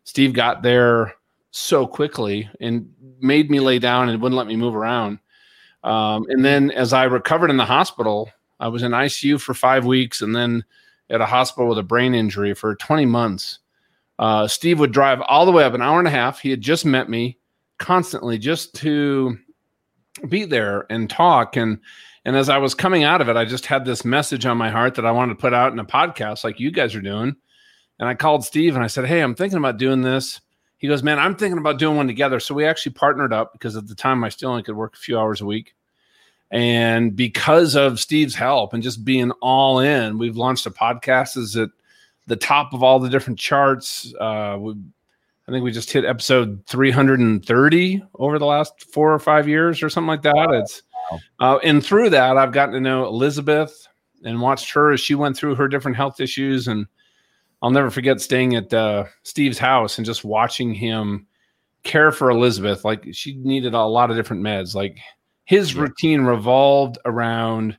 Steve got there so quickly and made me lay down and wouldn't let me move around. Um, and then as I recovered in the hospital, I was in ICU for five weeks and then at a hospital with a brain injury for 20 months. Uh, Steve would drive all the way up an hour and a half. He had just met me constantly just to be there and talk. And and as I was coming out of it, I just had this message on my heart that I wanted to put out in a podcast like you guys are doing. And I called Steve and I said, Hey, I'm thinking about doing this. He goes, Man, I'm thinking about doing one together. So we actually partnered up because at the time I still only could work a few hours a week. And because of Steve's help and just being all in, we've launched a podcast. Is it the top of all the different charts. Uh, we, I think we just hit episode 330 over the last four or five years or something like that. It's uh, and through that, I've gotten to know Elizabeth and watched her as she went through her different health issues. And I'll never forget staying at uh, Steve's house and just watching him care for Elizabeth. Like she needed a lot of different meds. Like his yeah. routine revolved around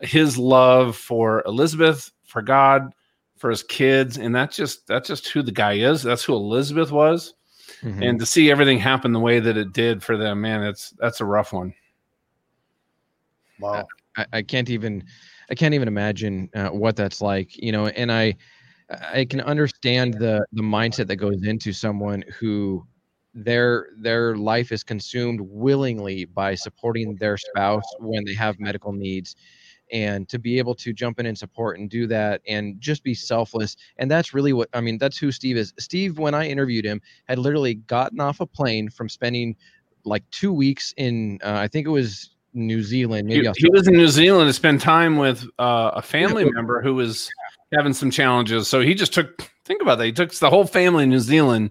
his love for Elizabeth, for God, for his kids, and that's just that's just who the guy is. That's who Elizabeth was. Mm-hmm. And to see everything happen the way that it did for them, man, it's that's a rough one. Wow. I, I can't even I can't even imagine uh, what that's like, you know, and I I can understand the the mindset that goes into someone who their their life is consumed willingly by supporting their spouse when they have medical needs. And to be able to jump in and support and do that and just be selfless. And that's really what i mean that's who steve is. Steve when i interviewed him had literally gotten off a plane from spending like two weeks in uh, i think it was new zealand maybe he, he was in new zealand to spend time with uh, a family member who was having some challenges so he just took think about that he took the whole family in new zealand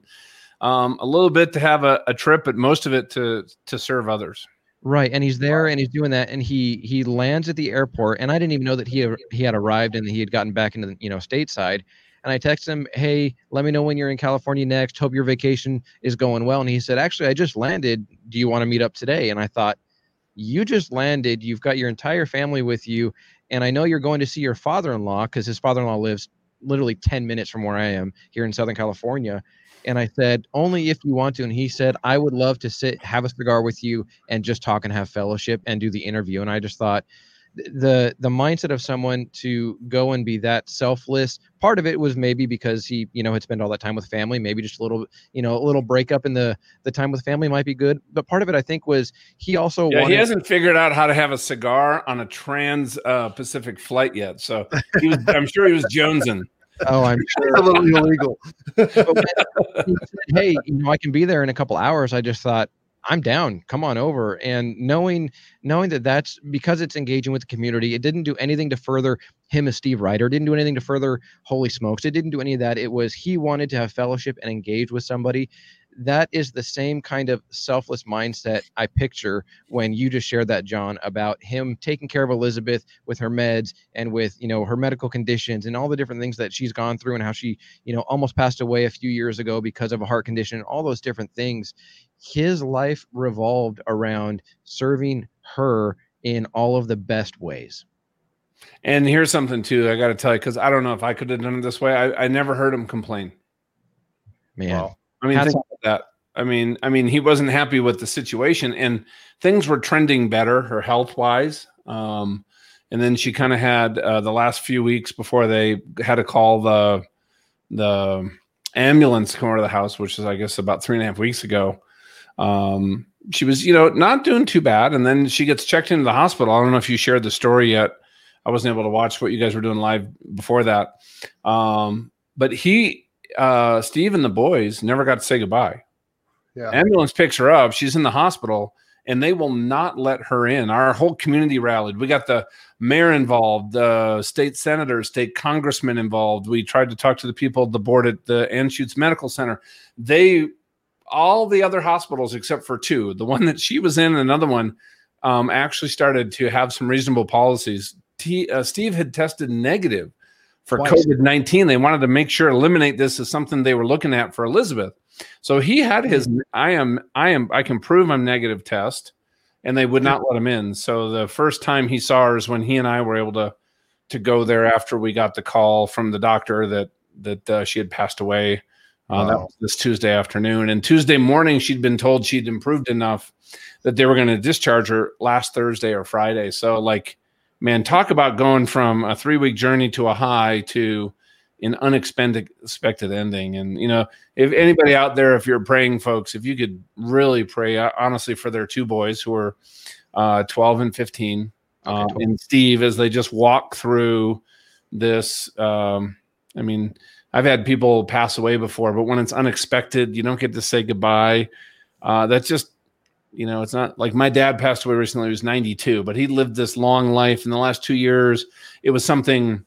um, a little bit to have a, a trip but most of it to to serve others Right, and he's there and he's doing that, and he he lands at the airport, and I didn't even know that he he had arrived and he had gotten back into the, you know stateside. And I text him, "Hey, let me know when you're in California next. Hope your vacation is going well." And he said, "Actually, I just landed. Do you want to meet up today?" And I thought, "You just landed. You've got your entire family with you, and I know you're going to see your father-in-law because his father-in-law lives literally 10 minutes from where I am here in Southern California." And I said, only if you want to. And he said, I would love to sit, have a cigar with you and just talk and have fellowship and do the interview. And I just thought the the mindset of someone to go and be that selfless part of it was maybe because he you know had spent all that time with family maybe just a little you know a little breakup in the the time with family might be good but part of it i think was he also yeah, wanted- he hasn't figured out how to have a cigar on a trans uh, pacific flight yet so he was, i'm sure he was jonesing *laughs* Oh, I'm sure. a little illegal. *laughs* said, hey, you know, I can be there in a couple hours. I just thought, I'm down. Come on over. And knowing knowing that that's because it's engaging with the community, it didn't do anything to further him as Steve Ryder. Didn't do anything to further Holy Smokes. It didn't do any of that. It was he wanted to have fellowship and engage with somebody that is the same kind of selfless mindset I picture when you just shared that, John, about him taking care of Elizabeth with her meds and with, you know, her medical conditions and all the different things that she's gone through and how she, you know, almost passed away a few years ago because of a heart condition, and all those different things. His life revolved around serving her in all of the best ways. And here's something too, I got to tell you, because I don't know if I could have done it this way. I, I never heard him complain. Man. Wow. I mean, think about that. I mean, I mean, he wasn't happy with the situation, and things were trending better, her health wise. Um, and then she kind of had uh, the last few weeks before they had to call the the ambulance come over to the house, which is I guess about three and a half weeks ago. Um, she was, you know, not doing too bad, and then she gets checked into the hospital. I don't know if you shared the story yet. I wasn't able to watch what you guys were doing live before that. Um, but he uh, Steve and the boys never got to say goodbye. Yeah. Ambulance picks her up. She's in the hospital, and they will not let her in. Our whole community rallied. We got the mayor involved, the state senators, state congressmen involved. We tried to talk to the people the board at the Anschutz Medical Center. They, all the other hospitals except for two, the one that she was in, another one, um, actually started to have some reasonable policies. T, uh, Steve had tested negative for COVID 19. They wanted to make sure eliminate this as something they were looking at for Elizabeth. So he had his hmm. I am I am I can prove I'm negative test and they would not let him in. So the first time he saw her is when he and I were able to to go there after we got the call from the doctor that that uh, she had passed away. Uh, wow. That was this Tuesday afternoon, and Tuesday morning she'd been told she'd improved enough that they were going to discharge her last Thursday or Friday. So like man, talk about going from a three week journey to a high to an unexpected expected ending. And you know, if anybody out there, if you're praying, folks, if you could really pray uh, honestly for their two boys who are uh, 12 and 15, uh, and Steve, as they just walk through this. Um, I mean, I've had people pass away before, but when it's unexpected, you don't get to say goodbye. Uh, that's just you know, it's not like my dad passed away recently. He was 92, but he lived this long life. In the last two years, it was something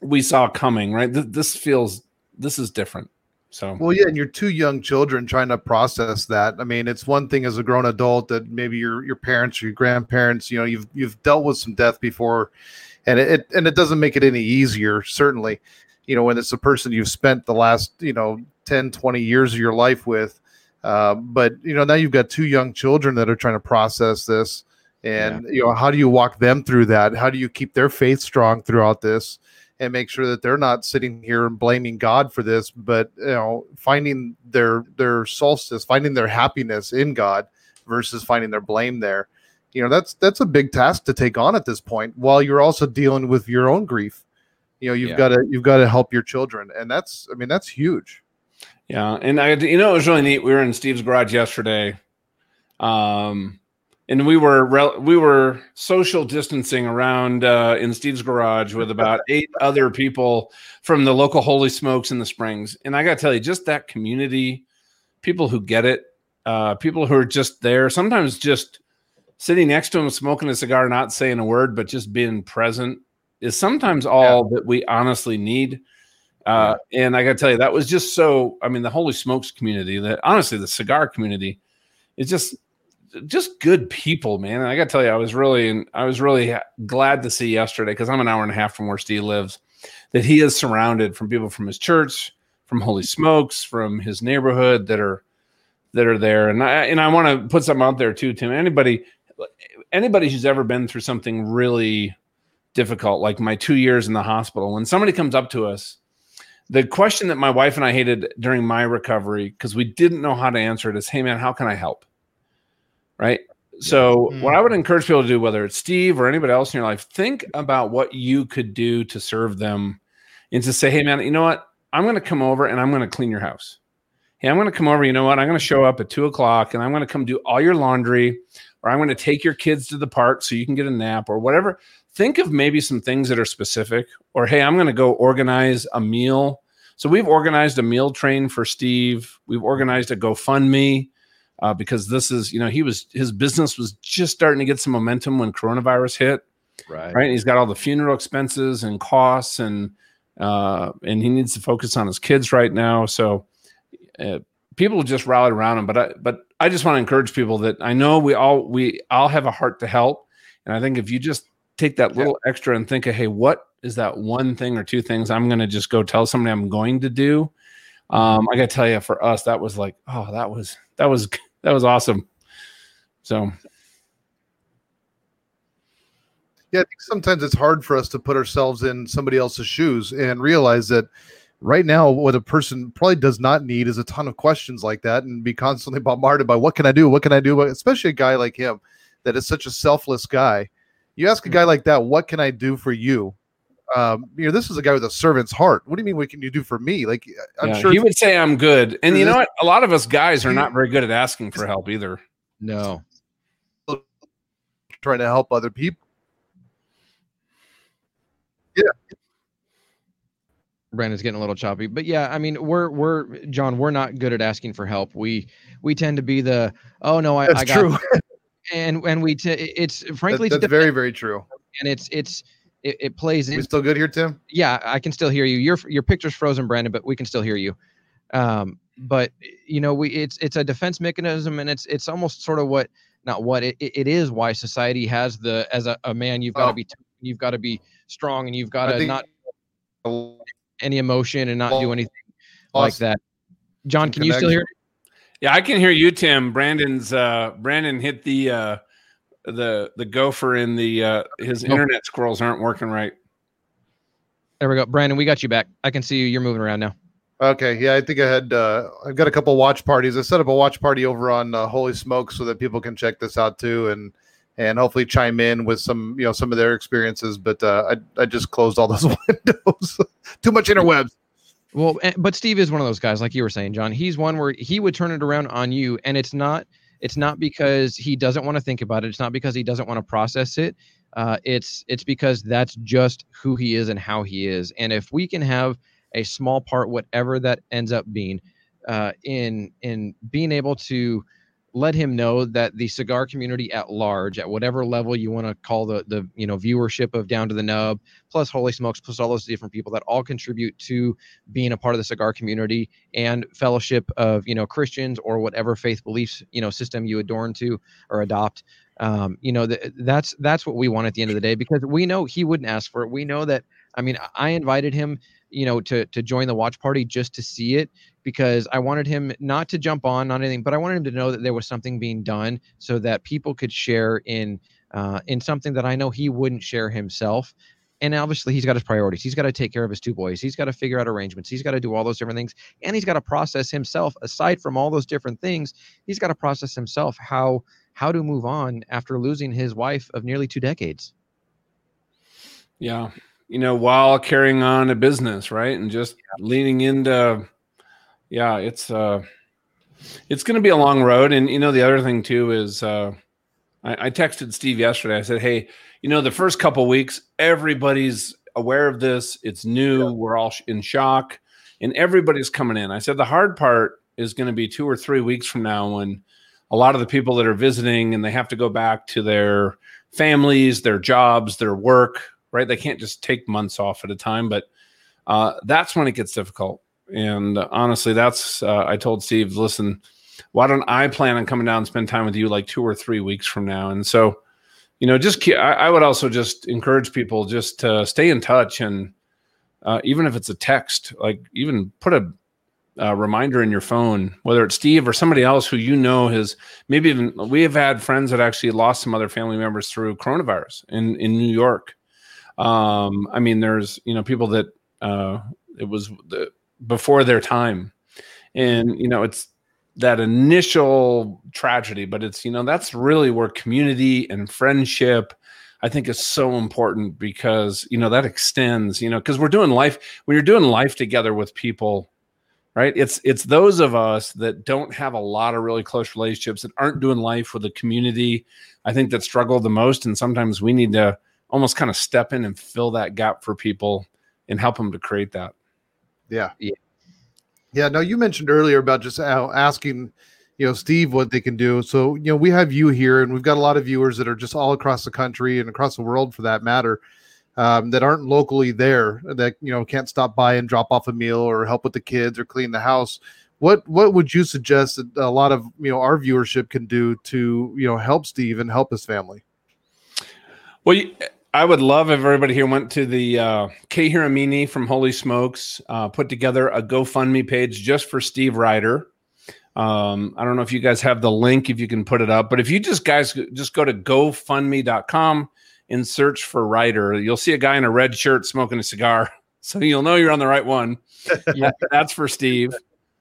we saw coming. Right, Th- this feels this is different. So Well, yeah, and you're two young children trying to process that. I mean, it's one thing as a grown adult that maybe your your parents or your grandparents, you know, you've you've dealt with some death before, and it, it and it doesn't make it any easier. Certainly, you know, when it's a person you've spent the last you know 10, 20 years of your life with. Uh, but you know, now you've got two young children that are trying to process this, and you know, how do you walk them through that? How do you keep their faith strong throughout this? and make sure that they're not sitting here and blaming God for this, but you know, finding their their solstice, finding their happiness in God versus finding their blame there. You know, that's that's a big task to take on at this point while you're also dealing with your own grief. You know, you've Yeah. got to you've got to help your children. And that's I mean, that's huge. Yeah, and I, you know, it was really neat. We were in Steve's garage yesterday, um, and we were rel- we were social distancing around uh, in Steve's garage with about *laughs* eight other people from the local Holy Smokes in the Springs. And I got to tell you, just that community, people who get it, uh, people who are just there, sometimes just sitting next to them, smoking a cigar, not saying a word, but just being present, is sometimes all that we honestly need. Uh, and I got to tell you, that was just so. I mean, the Holy Smokes community, that honestly, the cigar community, is just just good people, man. And I got to tell you, I was really, I was really glad to see yesterday because I'm an hour and a half from where Steve lives, that he is surrounded from people from his church, from Holy Smokes, from his neighborhood that are that are there. And I and I want to put something out there too, Tim. Anybody, anybody who's ever been through something really difficult, like my two years in the hospital, when somebody comes up to us the question that my wife and I hated during my recovery because we didn't know how to answer it is, "Hey man, how can I help?" Right. So Mm. what I would encourage people to do, whether it's Steve or anybody else in your life, think about what you could do to serve them, and to say, "Hey man, you know what? I'm going to come over and I'm going to clean your house. Hey, I'm going to come over. You know what? I'm going to show up at two o'clock and I'm going to come do all your laundry, or I'm going to take your kids to the park so you can get a nap, or whatever." Think of maybe some things that are specific, or hey, I'm going to go organize a meal so we've organized a meal train for Steve. We've organized a GoFundMe uh, because this is, you know, he was his business was just starting to get some momentum when coronavirus hit. Right. Right, he's got all the funeral expenses and costs, and uh, and he needs to focus on his kids right now. So uh, people just rallied around him. But I, but I just want to encourage people that I know we all we all have a heart to help, and I think if you just take that little extra and think of, hey, what is that one thing or two things I'm going to just go tell somebody I'm going to do? Um, I got to tell you, for us, that was like, oh, that was that was that was awesome. So Yeah, I think sometimes it's hard for us to put ourselves in somebody else's shoes and realize that right now what a person probably does not need is a ton of questions like that and be constantly bombarded by what can I do? What can I do? Especially a guy like him that is such a selfless guy. You ask a guy like that, what can I do for you? Um, you know, this is a guy with a servant's heart. What do you mean? What can you do for me? Like, I'm yeah, sure he would say I'm good, and you know what? A lot of us guys are not very good at asking for help either. No. trying to help other people. Yeah. Brandon's getting a little choppy, but yeah, I mean, we're we're John, we're not good at asking for help. We we tend to be the oh no, I, That's I got true. *laughs* and and we t- it's frankly That- it's that's very, very true. and it's it's it, it plays in still good here, Tim? yeah i can still hear you your your picture's frozen brandon but we can still hear you um but you know we it's it's a defense mechanism and it's it's almost sort of what not what it, it is why society has the as a, a man you've got to Oh. be you've got to be strong and you've got to not any emotion and not do anything like that john can you still hear Yeah, I can hear you, Tim. Brandon's uh Brandon hit the uh the the gopher in the uh his Nope. internet scrolls aren't working right. there we go brandon we got you back i can see you you're moving around now Okay, yeah, I think I had. Uh, I've got a couple watch parties. I set up a watch party over on uh, Holy Smoke so that people can check this out too, and and hopefully chime in with some you know some of their experiences. But uh, I I just closed all those *laughs* windows. Too much interwebs. Well, but Steve is one of those guys, like you were saying, John. He's one where he would turn it around on you, and it's not it's not because he doesn't want to think about it. It's not because he doesn't want to process it. Uh, it's it's because that's just who he is and how he is. And if we can have a small part, whatever that ends up being, uh, in in being able to let him know that the cigar community at large, at whatever level you want to call the the you know viewership of Down to the Nub, plus Holy Smokes, plus all those different people that all contribute to being a part of the cigar community and fellowship of you know Christians or whatever faith beliefs you know system you adorn to or adopt. Um, you know th- that's that's what we want at the end of the day because we know he wouldn't ask for it. We know that. I mean, I invited him you know to to join the watch party just to see it because I wanted him not to jump on on anything, but I wanted him to know that there was something being done so that people could share in uh, in something that I know he wouldn't share himself. And obviously, he's got his priorities. He's got to take care of his two boys. He's got to figure out arrangements. He's got to do all those different things, and he's got to process himself. Aside from all those different things, he's got to process himself how how to move on after losing his wife of nearly two decades. Yeah, you know, while carrying on a business, right? And just leaning into, yeah, it's, uh, it's going to be a long road. And, you know, the other thing too is, uh, I, I texted Steve yesterday. I said, Hey, you know, the first couple weeks, everybody's aware of this. It's new. Yeah. We're all in shock and everybody's coming in. I said, the hard part is going to be two or three weeks from now when a lot of the people that are visiting and they have to go back to their families, their jobs, their work, right? They can't just take months off at a time, but uh, that's when it gets difficult. And honestly, that's uh, I told Steve, listen, why don't I plan on coming down and spend time with you like two or three weeks from now? And so, you know, just I, I would also just encourage people just to stay in touch and uh, even if it's a text, like even put a reminder in your phone, whether it's Steve or somebody else who you know has maybe even we have had friends that actually lost some other family members through coronavirus in in New York, um, I mean, there's you know people that uh, it was the, before their time, and you know it's that initial tragedy, but it's you know that's really where community and friendship. I think is so important because you know that extends, you know, because we're doing life when you're doing life together with people, right? It's it's those of us that don't have a lot of really close relationships that aren't doing life with a community. I think that struggle the most, and sometimes we need to almost kind of step in and fill that gap for people and help them to create that. Yeah. Yeah. Yeah. No, you mentioned earlier about just asking, you know, Steve what they can do. So, you know, we have you here and we've got a lot of viewers that are just all across the country and across the world for that matter. Um, that aren't locally there that you know can't stop by and drop off a meal or help with the kids or clean the house what what would you suggest that a lot of you know our viewership can do to you know help steve and help his family well I would love if everybody here went to the uh, Kay Hiramine from Holy Smokes, uh, put together a GoFundMe page just for Steve Ryder. Um, I don't know if you guys have the link, if you can put it up, but if you just guys just go to GoFundMe.com and search for Ryder, you'll see a guy in a red shirt smoking a cigar. *laughs* So you'll know you're on the right one. *laughs* yeah, *laughs* that's for Steve.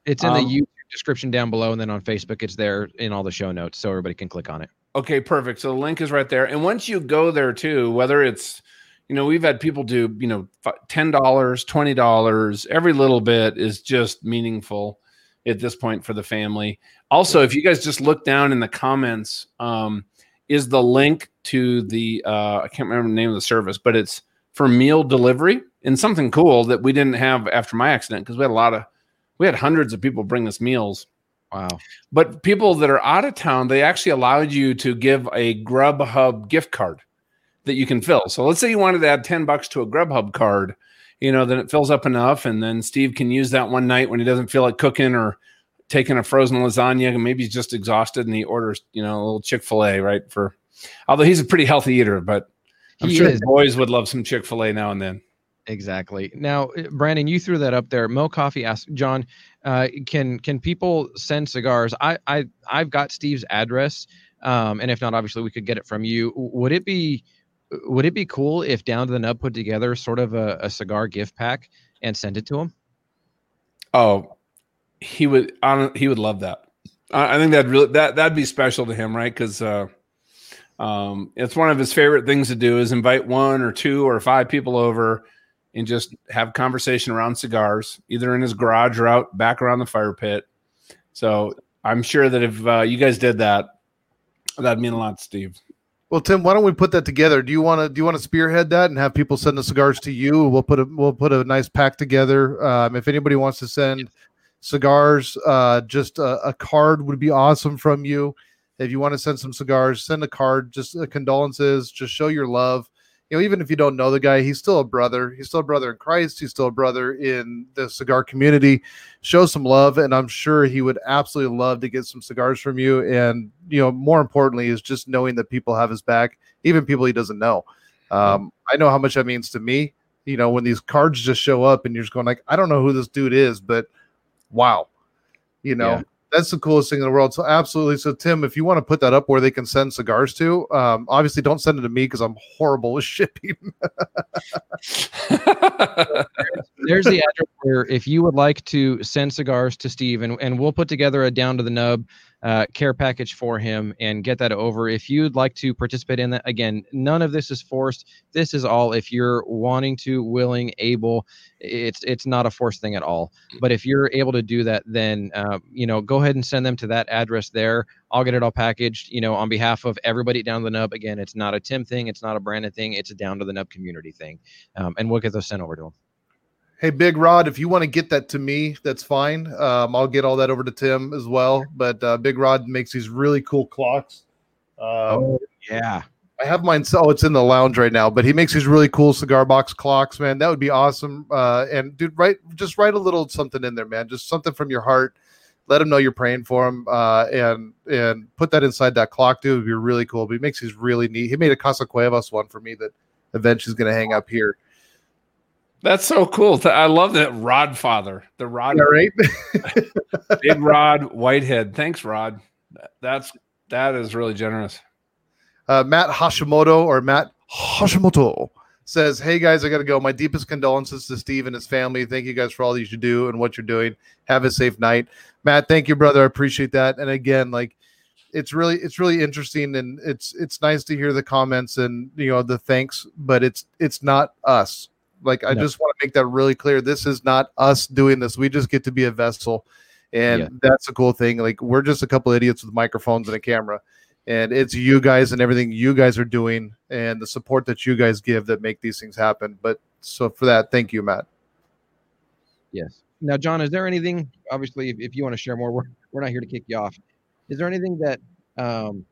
It's in um, the YouTube description down below, and then on Facebook, it's there in all the show notes, so everybody can click on it. Okay, perfect. So the link is right there. And once you go there too, whether it's, you know, we've had people do, you know, $10, $20, every little bit is just meaningful at this point for the family. Also, if you guys just look down in the comments, um, is the link to the, uh, I can't remember the name of the service, but it's for meal delivery and something cool that we didn't have after my accident because we had a lot of, we had hundreds of people bring us meals Wow. But people that are out of town, they actually allowed you to give a Grubhub gift card that you can fill. So let's say you wanted to add 10 bucks to a Grubhub card, you know, then it fills up enough. And then Steve can use that one night when he doesn't feel like cooking or taking a frozen lasagna and maybe he's just exhausted and he orders, you know, a little Chick fil A, right? For although he's a pretty healthy eater, but I'm he sure is. boys would love some Chick fil A now and then. Exactly. Now, eh, Brandon, you threw that up there. Mo Coffee asked John, uh, "Can can people send cigars?" I I I've got Steve's address, um, and if not, obviously we could get it from you. Would it be would it be cool if Down to the Nub put together sort of a, a cigar gift pack and send it to him? Oh, he would. He would love that. I think that really that that'd be special to him, right? Because uh, um, it's one of his favorite things to do is invite one or two or five people over and just have conversation around cigars, either in his garage or out back around the fire pit. So I'm sure that if uh, you guys did that, that'd mean a lot, Steve. Well, Tim, why don't we put that together? Do you want to do you want to spearhead that and have people send the cigars to you? We'll put a we'll put a nice pack together. Um, if anybody wants to send cigars. Uh, just a, a card would be awesome from you. If you want to send some cigars, send a card. Just uh, condolences. Just show your love. You know, even if you don't know the guy, he's still a brother. He's still a brother in Christ. He's still a brother in the cigar community. Show some love, and I'm sure he would absolutely love to get some cigars from you. And you know, more importantly, is just knowing that people have his back, even people he doesn't know. Um, I know how much that means to me. You know, when these cards just show up and you're just going like, I don't know who this dude is, but wow, you know, Yeah. That's the coolest thing in the world. So absolutely. So Tim, if you want to put that up where they can send cigars to, um, obviously don't send it to me because I'm horrible with *laughs* shipping. *laughs* There's the address where if you would like to send cigars to Steve, and, and we'll put together a down to the nub uh, care package for him and get that over. If you'd like to participate in that, again, none of this is forced. This is all if you're wanting to, willing, able. It's it's not a forced thing at all. But if you're able to do that, then uh, you know go ahead and send them to that address there. I'll get it all packaged. You know, on behalf of everybody down the nub. Again, it's not a Tim thing. It's not a Brandon thing. It's a down to the nub community thing. Um, and we'll get those sent over to him. Hey, Big Rod, if you want to get that to me, that's fine. Um, I'll get all that over to Tim as well. But uh, Big Rod makes these really cool clocks. Um, Yeah. I have mine. Oh, it's in the lounge right now. But he makes these really cool cigar box clocks, man. That would be awesome. Uh, and dude, write just write a little something in there, man. Just something from your heart. Let him know you're praying for him, uh, and and put that inside that clock, dude. It would be really cool. But he makes these really neat. He made a Casa Cuevas one for me that eventually is going to hang up here. That's so cool. I love that Rod father, the Rod, All right. *laughs* big Rod Whitehead. Thanks, Rod. That's that is really generous. Uh, Matt Hashimoto or Matt Hashimoto says, Hey guys, I got to go. My deepest condolences to Steve and his family. Thank you guys for all that you do and what you're doing. Have a safe night. Matt, thank you, brother. I appreciate that. And again, like, it's really it's really interesting and it's it's nice to hear the comments and you know the thanks but it's it's not us like i No. just want to make that really clear this is not us doing this we just get to be a vessel and Yeah. that's a cool thing like we're just a couple idiots with microphones and a camera and it's you guys and everything you guys are doing and the support that you guys give that make these things happen but so for that thank you matt Yes. Now, John, is there anything? Obviously, if, if you want to share more, we're, we're not here to kick you off. Is there anything that um,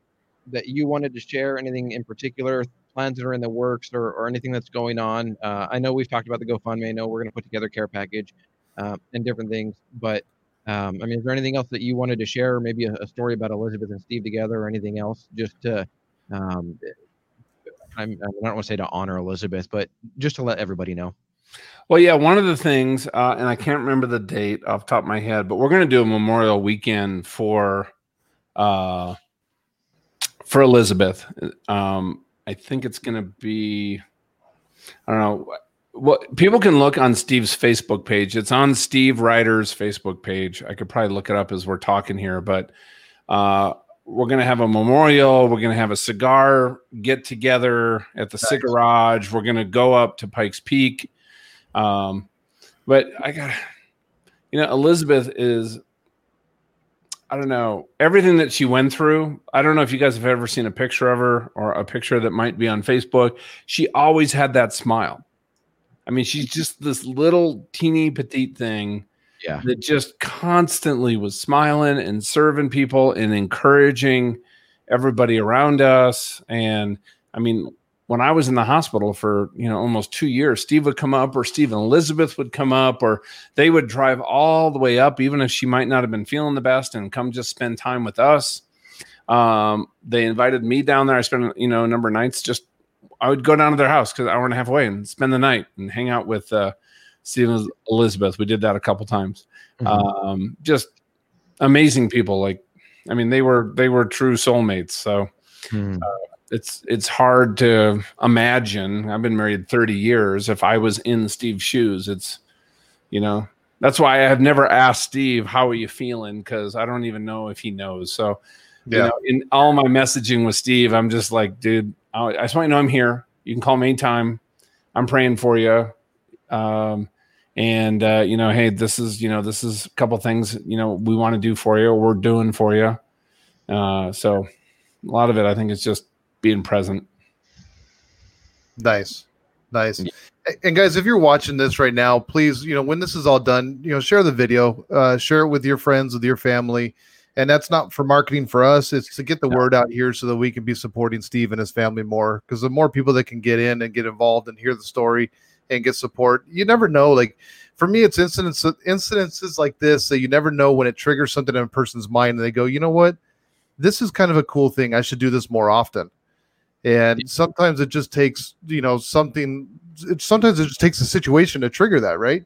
that you wanted to share? Anything in particular? Plans that are in the works, or, or anything that's going on? Uh, I know we've talked about the GoFundMe. I know we're going to put together care package uh, and different things. But um, I mean, is there anything else that you wanted to share? Or maybe a, a story about Elizabeth and Steve together, or anything else? Just to, um, I'm, I don't want to say to honor Elizabeth, but just to let everybody know. Well, yeah, one of the things, uh, and I can't remember the date off the top of my head, but we're going to do a Memorial Weekend for uh, for Elizabeth. Um, I think it's going to be, I don't know. What people can look on Steve's Facebook page. It's on Steve Ryder's Facebook page. I could probably look it up as we're talking here, but uh, we're going to have a memorial. We're going to have a cigar get together at the Nice. Cigarage. We're going to go up to Pikes Peak. Um, but I got, you know, Elizabeth is, I don't know, everything that she went through. I don't know if you guys have ever seen a picture of her or a picture that might be on Facebook. She always had that smile. I mean, she's just this little teeny petite thing Yeah. that just constantly was smiling and serving people and encouraging everybody around us. And I mean, when I was in the hospital for you know almost two years, Steve would come up, or Steve and Elizabeth would come up, or they would drive all the way up, even if she might not have been feeling the best, and come just spend time with us. Um, they invited me down there. I spent you know a number of nights just I would go down to their house because hour and a half away and spend the night and hang out with uh, Steve and Elizabeth. We did that a couple times. Mhm. Um, just amazing people. Like, I mean, they were they were true soulmates. So Mhm. It's it's hard to imagine. I've been married 30 years. If I was in Steve's shoes, it's you know that's why I have never asked Steve how are you feeling because I don't even know if he knows. So you Yeah. know, in all my messaging with Steve, I'm just like, dude, I I just want you to know I'm here. You can call me anytime. I'm praying for you. Um, and uh, you know, hey, this is you know, this is a couple things you know we want to do for you. We're doing for you. Uh, so a lot of it, I think, is just being present. Nice. Nice. And guys, if you're watching this right now, please, you know, when this is all done, you know, share the video, uh, share it with your friends, with your family. And that's not for marketing for us. It's to get the word out here so that we can be supporting Steve and his family more. Because the more people that can get in and get involved and hear the story and get support, you never know. Like for me, it's incidents incidences like this that you never know when it triggers something in a person's mind and they go, you know what? This is kind of a cool thing. I should do this more often and sometimes it just takes you know something it, sometimes it just takes a situation to trigger that right?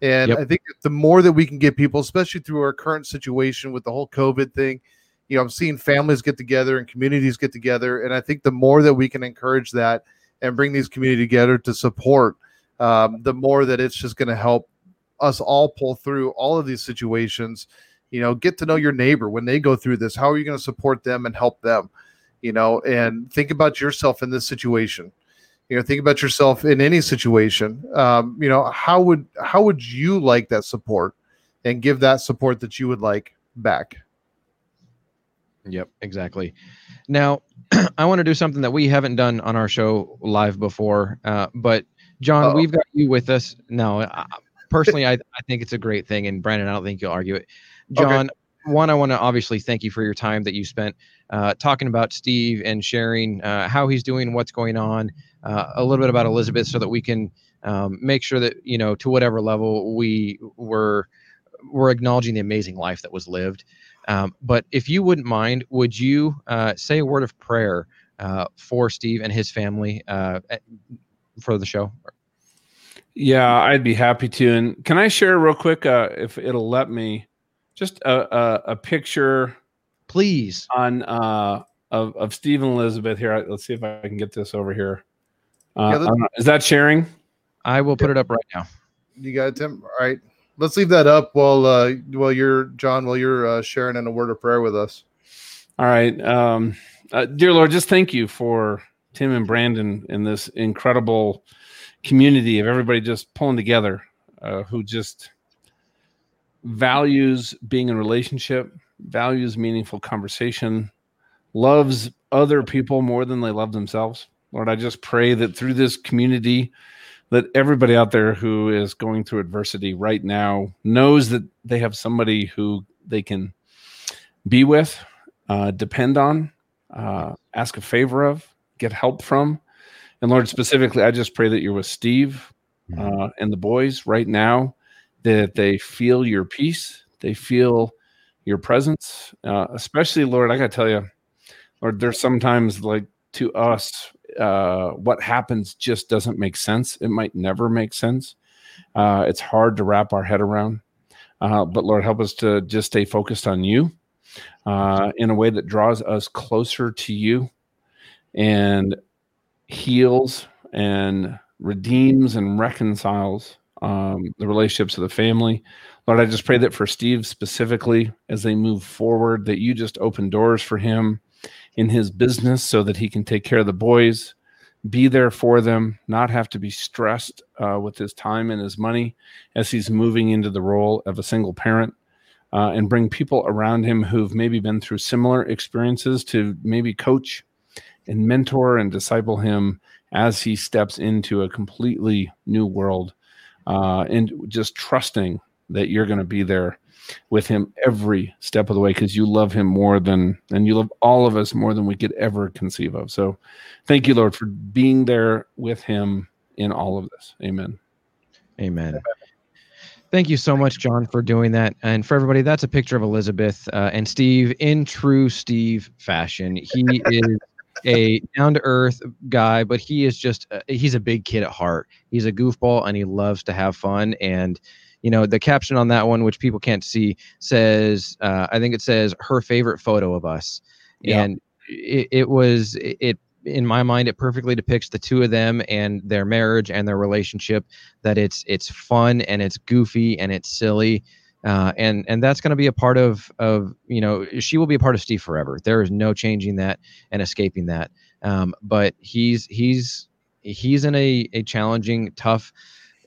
And yep. i think the more that we can get people especially through our current situation with the whole covid thing you know i'm seeing families get together and communities get together and i think the more that we can encourage that and bring these community together to support um, the more that it's just going to help us all pull through all of these situations. You know get to know your neighbor when they go through this. How are you going to support them and help them you know, and think about yourself in this situation. You know, think about yourself in any situation. Um, you know, how would how would you like that support, and give that support that you would like back. Yep, exactly. Now, *clears throat* I want to do something that we haven't done on our show live before, uh, but John, Uh-oh. we've got you with us. Uh, personally, I, I think it's a great thing, and Brandon, I don't think you'll argue it. John, okay one, I want to obviously thank you for your time that you spent uh, talking about Steve and sharing uh, how he's doing, what's going on, uh, a little bit about Elizabeth, so that we can um, make sure that you know to whatever level we were we're acknowledging the amazing life that was lived. Um, but if you wouldn't mind, would you uh, say a word of prayer uh, for Steve and his family uh, for the show? Yeah, I'd be happy to. And can I share real quick, if it'll let me? Just a, a, a picture, please, on uh, of of Steve and Elizabeth here. Let's see if I can get this over here. Uh, yeah, is that sharing? I will put it up right now. You got it, Tim. All right, let's leave that up while uh, while you're John, while you're uh, sharing in a word of prayer with us. All right, um, uh, dear Lord, just thank you for Tim and Brandon in this incredible community of everybody just pulling together, uh, who just values being in relationship, values meaningful conversation, loves other people more than they love themselves. Lord, I just pray that through this community, that everybody out there who is going through adversity right now knows that they have somebody who they can be with, uh, depend on, uh, ask a favor of, get help from. And Lord, specifically, I just pray that you're with Steve uh, and the boys right now that they feel your peace, they feel your presence. Uh, especially, Lord, I got to tell you, Lord, there's sometimes like to us, uh, what happens just doesn't make sense. It might never make sense. Uh, it's hard to wrap our head around. Uh, but Lord, help us to just stay focused on you uh, in a way that draws us closer to you and heals and redeems and reconciles um, the relationships of the family. Lord, I just pray that for Steve specifically as they move forward, that you just open doors for him in his business so that he can take care of the boys, be there for them, not have to be stressed uh, with his time and his money as he's moving into the role of a single parent. Uh, and bring people around him who've maybe been through similar experiences to maybe coach and mentor and disciple him as he steps into a completely new world uh, and just trusting that you're going to be there with him every step of the way because you love him more than and you love all of us more than we could ever conceive of. So thank you, Lord, for being there with him in all of this. Amen. Amen. Thank you so much, John, for doing that. And for everybody, that's a picture of Elizabeth uh, and Steve in true Steve fashion. He *laughs* is a down to earth guy, but he is just uh, he's a big kid at heart. He's a goofball and he loves to have fun. And you know the caption on that one, which people can't see, says uh, I think it says her favorite photo of us, yeah. and it, it was it in my mind it perfectly depicts the two of them and their marriage and their relationship that it's it's fun and it's goofy and it's silly uh, and and that's going to be a part of of you know she will be a part of Steve forever. There is no changing that and escaping that. Um, but he's he's he's in a a challenging, tough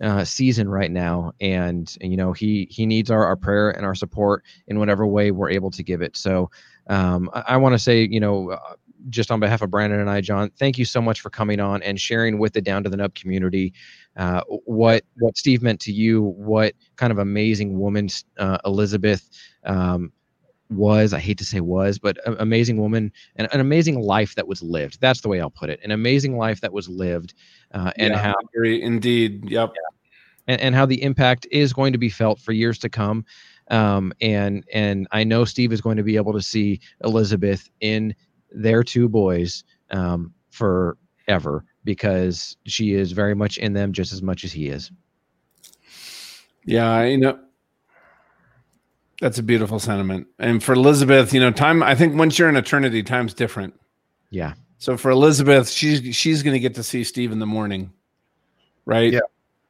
uh, season right now, and, and, you know he he needs our, our prayer and our support in whatever way we're able to give it. So um, I, I want to say you know. Uh, just on behalf of Brandon and I, John, thank you so much for coming on and sharing with the Down to the Nub community uh, what what Steve meant to you, what kind of amazing woman uh, Elizabeth um, was. I hate to say was, but amazing woman and an amazing life that was lived. That's the way I'll put it. An amazing life that was lived, uh, and Yeah, how indeed. Yep. and, and how the impact is going to be felt for years to come. Um, and and I know Steve is going to be able to see Elizabeth in their two boys um, forever because she is very much in them just as much as he is. Yeah, you know, that's a beautiful sentiment. And for Elizabeth, you know, time. I think once you're in eternity, time's different. Yeah, So for Elizabeth, she's she's going to get to see Steve in the morning, right? Yeah.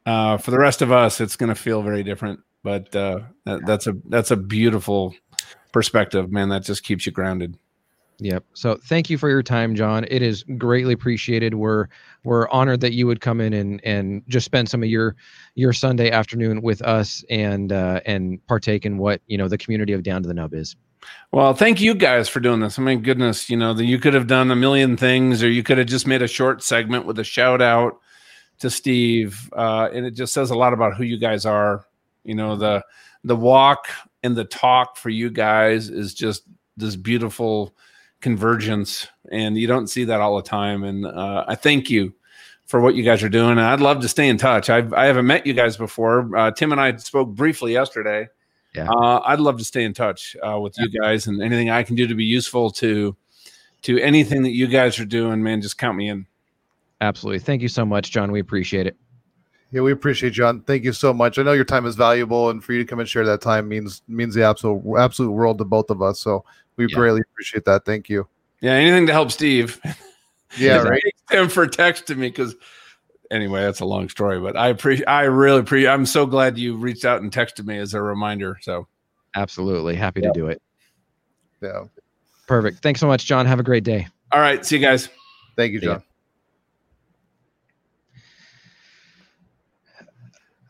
Uh, for the rest of us, it's going to feel very different. But uh, that, that's a that's a beautiful perspective, man. That just keeps you grounded. Yep. So thank you for your time, John. It is greatly appreciated. We're we're honored that you would come in and and just spend some of your your Sunday afternoon with us and uh, and partake in what you know the community of Down to the Nub is. Well, thank you guys for doing this. I mean, goodness, you know, that you could have done a million things, or you could have just made a short segment with a shout out to Steve, uh, and it just says a lot about who you guys are. You know, the the walk and the talk for you guys is just this beautiful convergence, and you don't see that all the time. And uh, I thank you for what you guys are doing. And I'd love to stay in touch. I've, I haven't met you guys before. Uh, Tim and I spoke briefly yesterday. Yeah. Uh, I'd love to stay in touch uh, with you guys and anything I can do to be useful to to anything that you guys are doing, man, just count me in. Absolutely. Thank you so much, John. We appreciate it. Yeah, we appreciate you, John. Thank you so much. I know your time is valuable, and for you to come and share that time means means the absolute absolute world to both of us. So we Yeah. greatly appreciate that. Thank you. Yeah, anything to help Steve. Yeah, *laughs* right. thanks, Tim for texting me because anyway, that's a long story, but I appreciate I really appreciate I'm so glad you reached out and texted me as a reminder. So Absolutely. Happy to do it. Yeah. Perfect. Thanks so much, John. Have a great day. all right, see you guys. Thank you, See ya. John.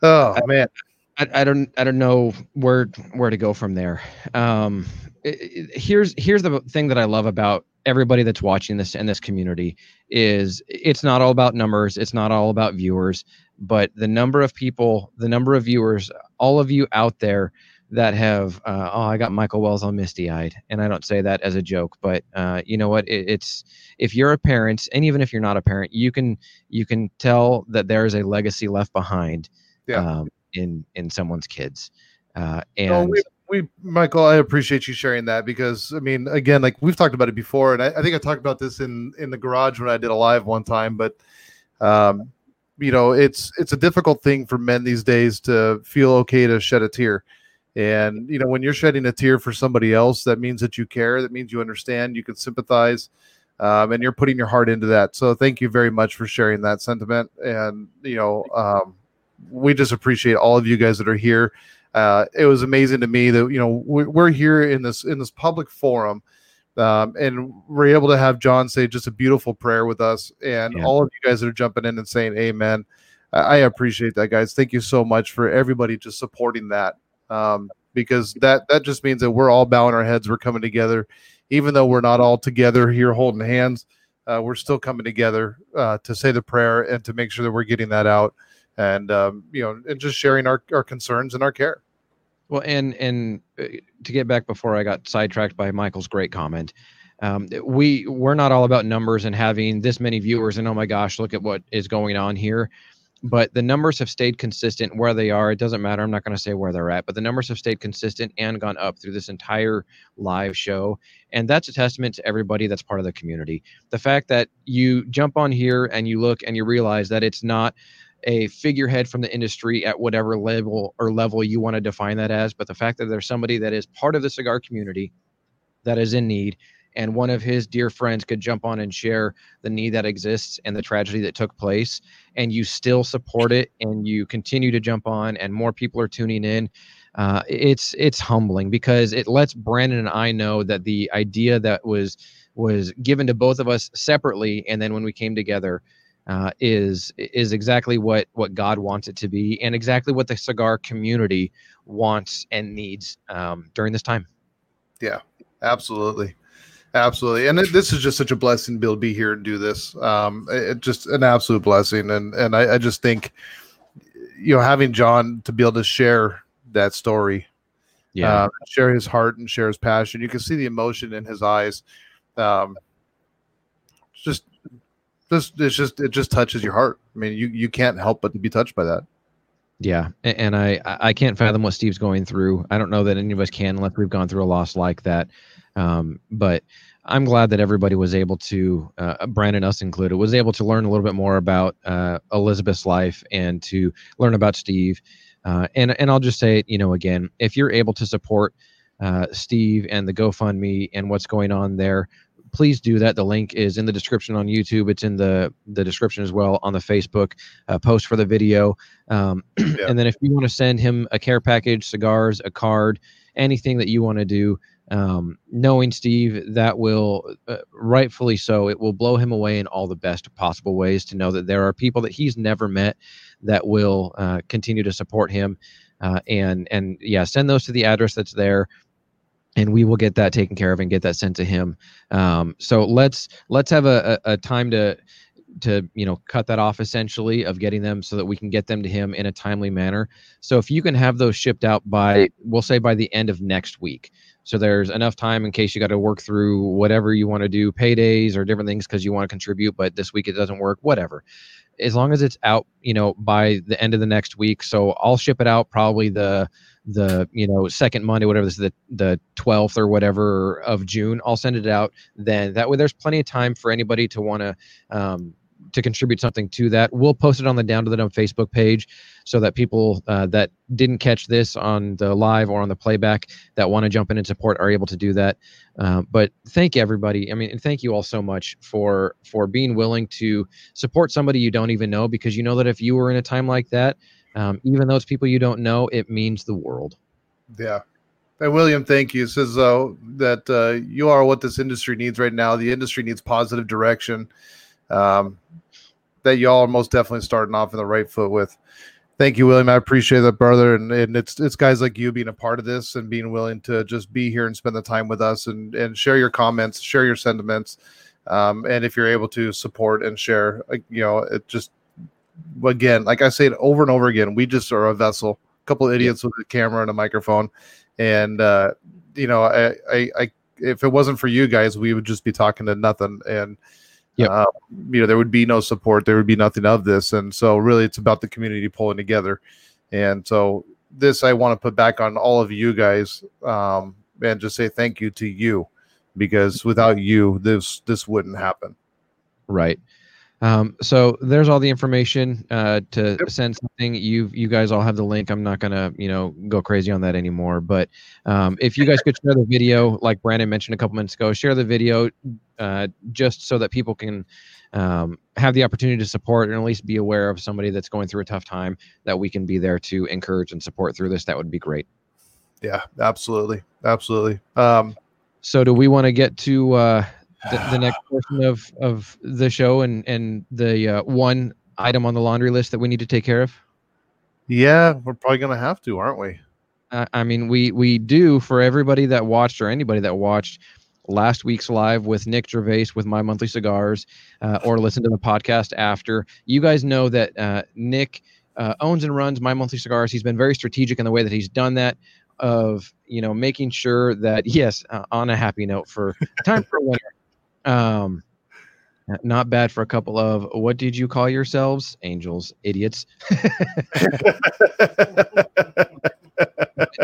Oh man. I, I don't I don't know where where to go from there. Um, here's here's the thing that I love about everybody that's watching this and this community is it's not all about numbers. It's not all about viewers, but the number of people, the number of viewers, all of you out there that have uh, oh I got Michael Wells all misty eyed, and I don't say that as a joke, but uh, you know what? It, it's if you're a parent, and even if you're not a parent, you can you can tell that there is a legacy left behind Yeah. um, in in someone's kids. Uh, No, and we, we, Michael, I appreciate you sharing that because I mean, again, like we've talked about it before, and I, I think I talked about this in in the garage when I did a live one time. But, um, you know, it's it's a difficult thing for men these days to feel okay to shed a tear, and you know, when you're shedding a tear for somebody else, that means that you care. That means you understand. You can sympathize. Um, and you're putting your heart into that. So thank you very much for sharing that sentiment. And you know, um, we just appreciate all of you guys that are here uh, it was amazing to me that you know we're, here in this in this public forum um, and we're able to have john say just a beautiful prayer with us and Yeah. all of you guys that are jumping in and saying amen. I, I appreciate that guys. Thank you so much for everybody just supporting that um, because that that just means that we're all bowing our heads we're coming together. Even though we're not all together here holding hands uh, we're still coming together uh, to say the prayer and to make sure that we're getting that out and um, you know and just sharing our, our concerns and our care well, and and uh, to get back before I got sidetracked by Michael's great comment, um, we we're not all about numbers and having this many viewers and oh my gosh, look at what is going on here. But the numbers have stayed consistent where they are. It doesn't matter. I'm not going to say where they're at, but the numbers have stayed consistent and gone up through this entire live show. And that's a testament to everybody that's part of the community. The fact that you jump on here and you look and you realize that it's not a figurehead from the industry at whatever level or level you want to define that as, but the fact that there's somebody that is part of the cigar community that is in need and one of his dear friends could jump on and share the need that exists and the tragedy that took place and you still support it and you continue to jump on and more people are tuning in uh, it's it's humbling because it lets brandon and i know that the idea that was was given to both of us separately and then when we came together uh, is is exactly what what God wants it to be, and exactly what the cigar community wants and needs um, during this time. Yeah, absolutely Absolutely, and it, this is just such a blessing to be able to be here and do this. Um, it, just an absolute blessing, and and I, I just think, you know, having John to be able to share that story, Yeah. uh, share his heart and share his passion. You can see the emotion in his eyes. Um, just, just it's just it just touches your heart. I mean, you you can't help but to be touched by that. Yeah, and I I can't fathom what Steve's going through. I don't know that any of us can unless we've gone through a loss like that. Um, but I'm glad that everybody was able to, uh, Brandon us included, was able to learn a little bit more about uh, Elizabeth's life and to learn about Steve. Uh, and and I'll just say it, you know, again, if you're able to support uh, Steve and the GoFundMe and what's going on there, please do that. The link is in the description on YouTube. It's in the the description as well on the Facebook uh, post for the video. Um, *clears throat* Yeah. And then if you want to send him a care package, cigars, a card, anything that you want to do, um, knowing Steve, that will uh, rightfully so. It will blow him away in all the best possible ways to know that there are people that he's never met that will uh, continue to support him. Uh, and and yeah, send those to the address that's there, and we will get that taken care of and get that sent to him. Um, so let's let's have a, a, a time to to you know cut that off essentially of getting them so that we can get them to him in a timely manner. So if you can have those shipped out by we'll say by the end of next week. So there's enough time in case you got to work through whatever you want to do, paydays or different things because you want to contribute, but this week it doesn't work, whatever. As long as it's out, you know, by the end of the next week. So I'll ship it out probably the the you know second Monday, whatever this is, the the twelfth or whatever of June. I'll send it out then. That way, there's plenty of time for anybody to want to um, to contribute something to that. We'll post it on the Down to the Nub Facebook page so that people uh, that didn't catch this on the live or on the playback that want to jump in and support are able to do that. Uh, but thank you everybody. I mean, and thank you all so much for for being willing to support somebody you don't even know because you know that if you were in a time like that, um, even those people you don't know, it means the world. Yeah. And William, thank you. Says uh, that uh, you are what this industry needs right now. The industry needs positive direction. Um, that y'all are most definitely starting off in the right foot with. Thank you, William. I appreciate that, brother. And, and it's it's guys like you being a part of this and being willing to just be here and spend the time with us and and share your comments, share your sentiments, um, and if you're able to support and share, you know, it just again, like I say it over and over again, we just are a vessel, a couple of idiots with a camera and a microphone, and uh, you know, I, I, I, if it wasn't for you guys, we would just be talking to nothing, and Yep. uh, you know, there would be no support, there would be nothing of this, and so really, it's about the community pulling together, and so this I want to put back on all of you guys, um, and just say thank you to you, because without you, this this wouldn't happen. Right. Um, so there's all the information uh, to Yep. send something. You you guys all have the link. I'm not gonna you know go crazy on that anymore. But um, if you guys could share the video, like Brandon mentioned a couple minutes ago, share the video uh, just so that people can um, have the opportunity to support and at least be aware of somebody that's going through a tough time that we can be there to encourage and support through this. That would be great. Yeah, absolutely, absolutely. Um, So do we want to get to uh, the, the next portion of of the show and and the uh, one item on the laundry list that we need to take care of? Yeah, we're probably gonna have to, aren't we? Uh, I mean, we we do for everybody that watched or anybody that watched last week's live with Nick Gervais with My Monthly Cigars, uh, or listen to the podcast after. You guys know that uh, Nick uh, owns and runs My Monthly Cigars. He's been very strategic in the way that he's done that. Of you know making sure that yes, uh, on a happy note for time for a winner. Um, not bad for a couple of what did you call yourselves? Angels, idiots. *laughs*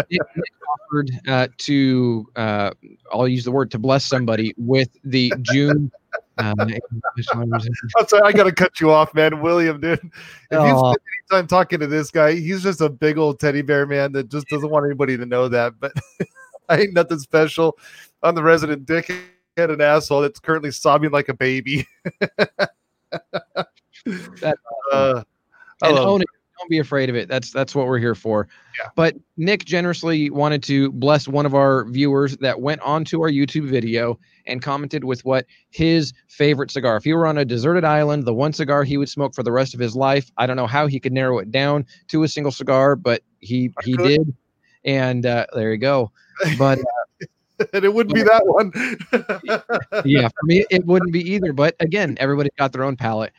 Nick, Nick offered uh, to, uh, I'll use the word to bless somebody with the June. Uh, *laughs* I'm sorry, I gotta cut you off, man. William, dude. If you spend any time talking to this guy, he's just a big old teddy bear man that just doesn't want anybody to know that. But *laughs* I ain't nothing special. I'm the resident dickhead and asshole that's currently sobbing like a baby. *laughs* That- uh, and own it. Don't be afraid of it. That's that's what we're here for. Yeah. But Nick generously wanted to bless one of our viewers that went onto our YouTube video and commented with what his favorite cigar. If he were on a deserted island, the one cigar he would smoke for the rest of his life. I don't know how he could narrow it down to a single cigar, but he I he could. did. And uh, there you go. *laughs* But uh, *laughs* and it wouldn't be that one. *laughs* yeah, for me it wouldn't be either. But again, everybody's got their own palette.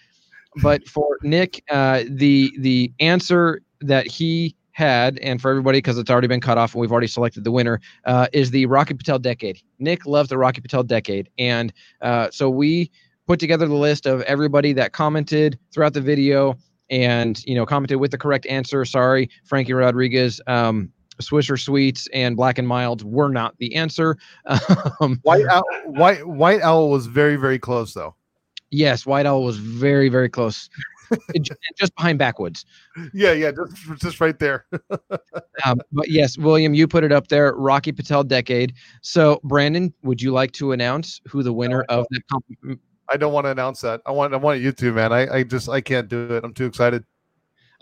But for Nick, uh, the the answer that he had, and for everybody because it's already been cut off and we've already selected the winner, uh, is the Rocky Patel decade. Nick loves the Rocky Patel decade, and uh, so we put together the list of everybody that commented throughout the video and you know commented with the correct answer. Sorry, Frankie Rodriguez. Um, Swisher Sweets and Black and Mild were not the answer. *laughs* Um, White Owl, White White Owl was very very close though. Yes, White Owl was very very close, *laughs* just behind Backwoods. Yeah, yeah, just just right there. *laughs* um, but yes, William, you put it up there. Rocky Patel decade. So Brandon, would you like to announce who the winner of the? Comp- I don't want to announce that. I want I want you to, man. I, I just I can't do it. I'm too excited.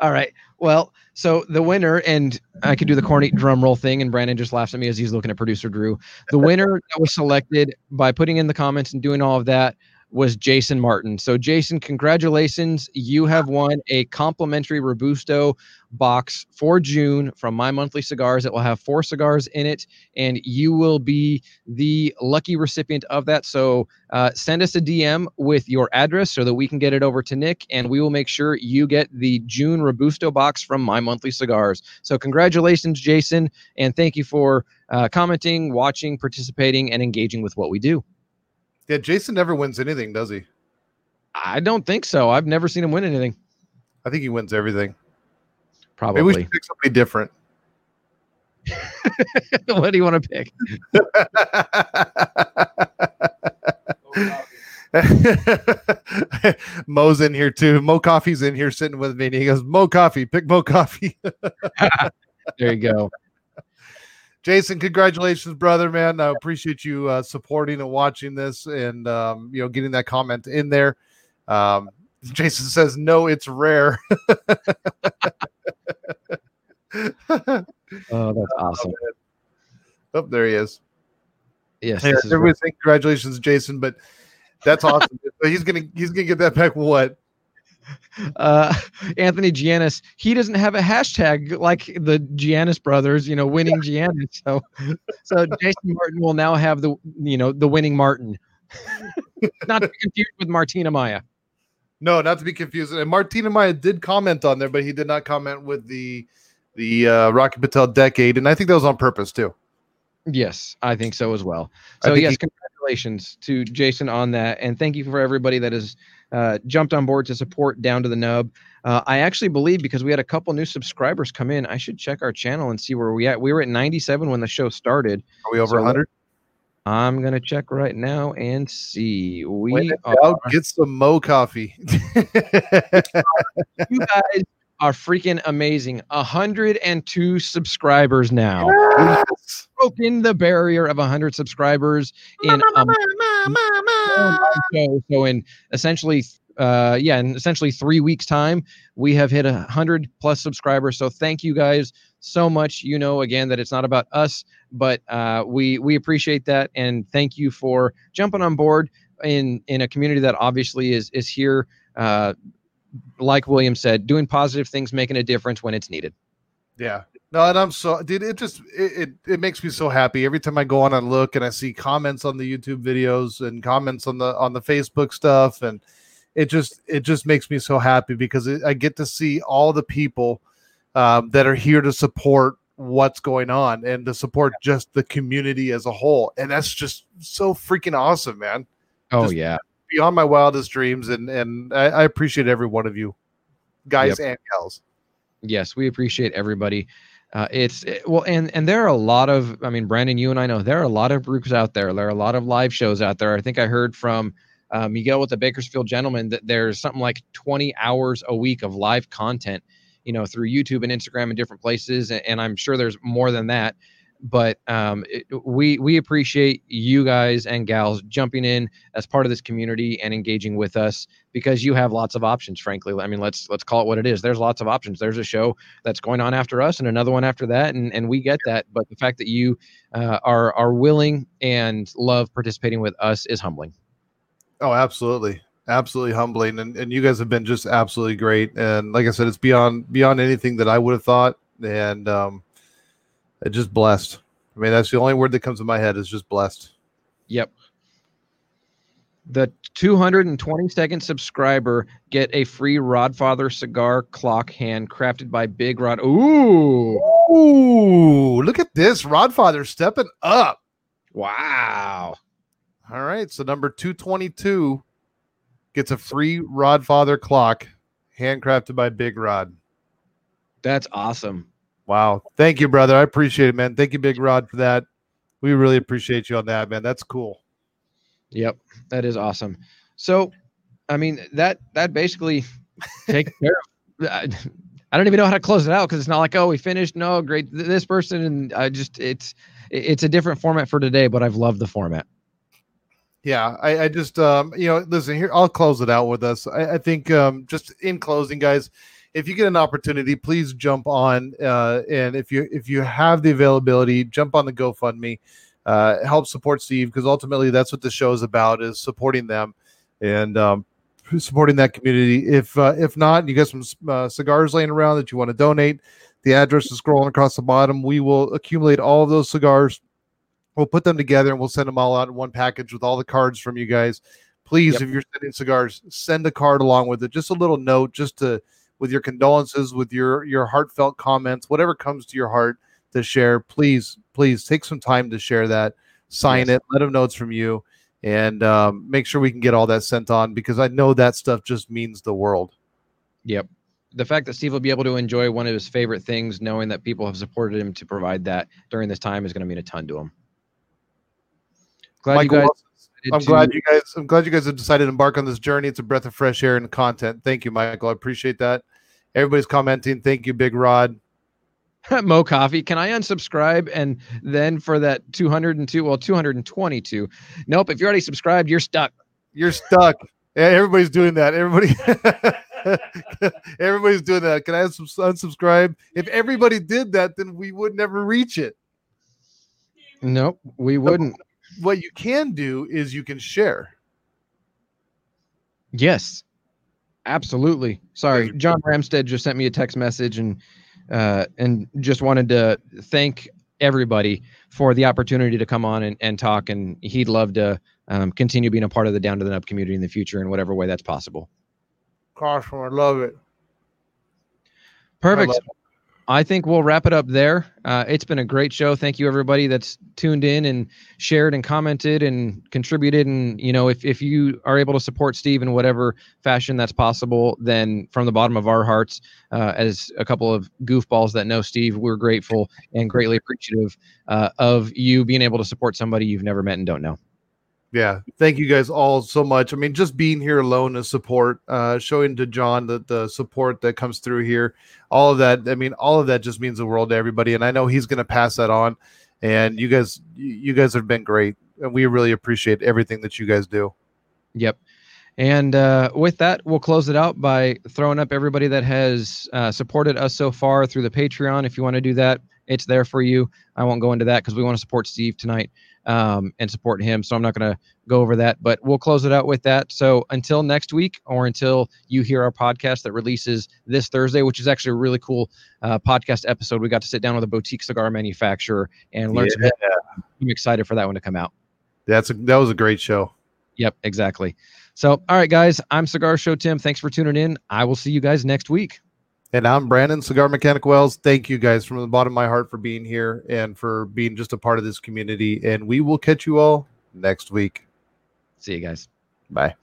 All right. Well, so the winner, and I could do the corny drum roll thing, and Brandon just laughs at me as he's looking at producer Drew. The winner that was selected by putting in the comments and doing all of that was Jason Martin. So, Jason, congratulations. You have won a complimentary Robusto box for June from My Monthly Cigars. It will have four cigars in it, and you will be the lucky recipient of that. So, uh, send us a DM with your address so that we can get it over to Nick, and we will make sure you get the June Robusto box from My Monthly Cigars. So, congratulations, Jason, and thank you for uh, commenting, watching, participating, and engaging with what we do. Yeah, Jason never wins anything, does he? I don't think so. I've never seen him win anything. I think he wins everything. Probably. Maybe we should pick somebody different. *laughs* *laughs* what do you want to pick? *laughs* Mo's in here too. Mo Coffee's in here sitting with me, and he goes, "Mo Coffee, pick Mo Coffee." there you go. Jason, congratulations, brother, man. I appreciate you uh, supporting and watching this, and um, you know, getting that comment in there. Um, Jason says, "No, it's rare." *laughs* oh, that's awesome. Oh, there he is. Yes, yeah, everybody saying congratulations, Jason. But that's awesome. *laughs* he's gonna he's gonna get that back. What? Uh, Anthony Giannis, he doesn't have a hashtag like the Giannis brothers, you know, winning Giannis. So, so Jason Martin will now have the, you know, the winning Martin. *laughs* not to be confused with Martina Maya. No, not to be confused. And Martina Maya did comment on there, but he did not comment with the the uh, Rocky Patel decade, and I think that was on purpose too. Yes, I think so as well. So yes, he- congratulations to Jason on that, and thank you for everybody that has uh, jumped on board to support Down to the Nub. Uh, I actually believe because we had a couple new subscribers come in, I should check our channel and see where we at. We were at 97 when the show started. Are we over so 100? I'm gonna check right now and see. We are, get some Mo coffee. *laughs* you guys are freaking amazing. 102 subscribers now. Yes. broken the barrier of 100 subscribers in um, so in essentially uh, yeah, in essentially three weeks' time, we have hit a hundred plus subscribers. So thank you guys so much. You know, again, that it's not about us, but uh, we we appreciate that, and thank you for jumping on board in in a community that obviously is is here uh, like William said, doing positive things, making a difference when it's needed. Yeah. No, and I'm so dude, it just it, it, it makes me so happy every time I go on and look and I see comments on the YouTube videos and comments on the on the Facebook stuff and it just it just makes me so happy because it, I get to see all the people um, that are here to support what's going on and to support just the community as a whole and that's just so freaking awesome man oh just, yeah beyond my wildest dreams, and and I, I appreciate every one of you, guys yep. and gals. Yes, we appreciate everybody. Uh, it's it, well, and and there are a lot of. I mean, Brandon, you and I know there are a lot of groups out there. There are a lot of live shows out there. I think I heard from uh, Miguel with the Bakersfield Gentleman that there's something like 20 hours a week of live content, you know, through YouTube and Instagram and different places. And, and I'm sure there's more than that but um, it, we we appreciate you guys and gals jumping in as part of this community and engaging with us because you have lots of options frankly. I mean let's let's call it what it is. There's lots of options. There's a show that's going on after us and another one after that and and we get that but the fact that you uh, are are willing and love participating with us is humbling. Oh absolutely. Absolutely humbling and, and you guys have been just absolutely great and like i said it's beyond beyond anything that i would have thought and um just blessed, I mean, that's the only word that comes to my head is just blessed. Yep. The 220 second subscriber get a free Rodfather cigar clock handcrafted by Big Rod. Ooh. Ooh, look at this. Rodfather stepping up. Wow. All right. So number 222 gets a free Rodfather clock handcrafted by Big Rod. That's awesome. Wow. Thank you, brother. I appreciate it, man. Thank you, Big Rod, for that. We really appreciate you on that, man. That's cool. Yep. That is awesome. So, I mean, that that basically *laughs* takes care of I, I don't even know how to close it out because it's not like, oh, we finished. No, great. th- This person and I just it's it's a different format for today, but I've loved the format. Yeah, I, I just um, you know, listen here. I'll close it out with us. I, I think um, just in closing, guys, if you get an opportunity, please jump on. Uh, and if you if you have the availability, jump on the GoFundMe. Uh, help support Steve because ultimately that's what the show is about: is supporting them and um, supporting that community. If uh, if not, you got some uh, cigars laying around that you want to donate. The address is scrolling across the bottom. We will accumulate all of those cigars we'll put them together and we'll send them all out in one package with all the cards from you guys please Yep. if you're sending cigars send a card along with it just a little note just to with your condolences with your your heartfelt comments whatever comes to your heart to share please please take some time to share that sign Yes. it let them know it's from you and um, make sure we can get all that sent on because i know that stuff just means the world Yep. The fact that Steve will be able to enjoy one of his favorite things, knowing that people have supported him to provide that during this time, is going to mean a ton to him. Glad Michael you guys. I'm to- glad you guys. I'm glad you guys have decided to embark on this journey. It's a breath of fresh air and content. Thank you, Michael. I appreciate that. Everybody's commenting. Thank you, Big Rod. *laughs* Mo Coffee. Can I unsubscribe and then for that 202, well, 222? Nope. If you're already subscribed, you're stuck. You're stuck. Everybody's doing that. Everybody, *laughs* everybody's doing that. Can I unsubs- unsubscribe? If everybody did that, then we would never reach it. Nope, we wouldn't. What you can do is you can share. Yes, absolutely. Sorry, John Ramstead just sent me a text message and uh, and just wanted to thank everybody for the opportunity to come on and, and talk. And he'd love to um, continue being a part of the Down to the Nub community in the future in whatever way that's possible. Caution, I love it. Perfect. love I think we'll wrap it up there. Uh, it's been a great show. Thank you, everybody that's tuned in and shared and commented and contributed. And you know, if if you are able to support Steve in whatever fashion that's possible, then from the bottom of our hearts, uh, as a couple of goofballs that know Steve, we're grateful and greatly appreciative uh, of you being able to support somebody you've never met and don't know. Yeah, thank you guys all so much. I mean, just being here alone is support. Uh, showing to John the the support that comes through here, all of that. I mean, all of that just means the world to everybody, and I know he's going to pass that on. And you guys, you you guys have been great, and we really appreciate everything that you guys do. Yep. And uh, with that, we'll close it out by throwing up everybody that has uh, supported us so far through the Patreon. If you want to do that, it's there for you. I won't go into that because we want to support Steve tonight um, and support him. So I'm not going to go over that, but we'll close it out with that. So until next week, or until you hear our podcast that releases this Thursday, which is actually a really cool uh, podcast episode, we got to sit down with a boutique cigar manufacturer and learn some. I'm excited for that one to come out. That's a, that was a great show. Yep, exactly. So, all right, guys, I'm Cigar Show Tim. Thanks for tuning in. I will see you guys next week. And I'm Brandon Cigar Mechanic Wells. Thank you guys from the bottom of my heart for being here and for being just a part of this community. And we will catch you all next week. See you guys. Bye.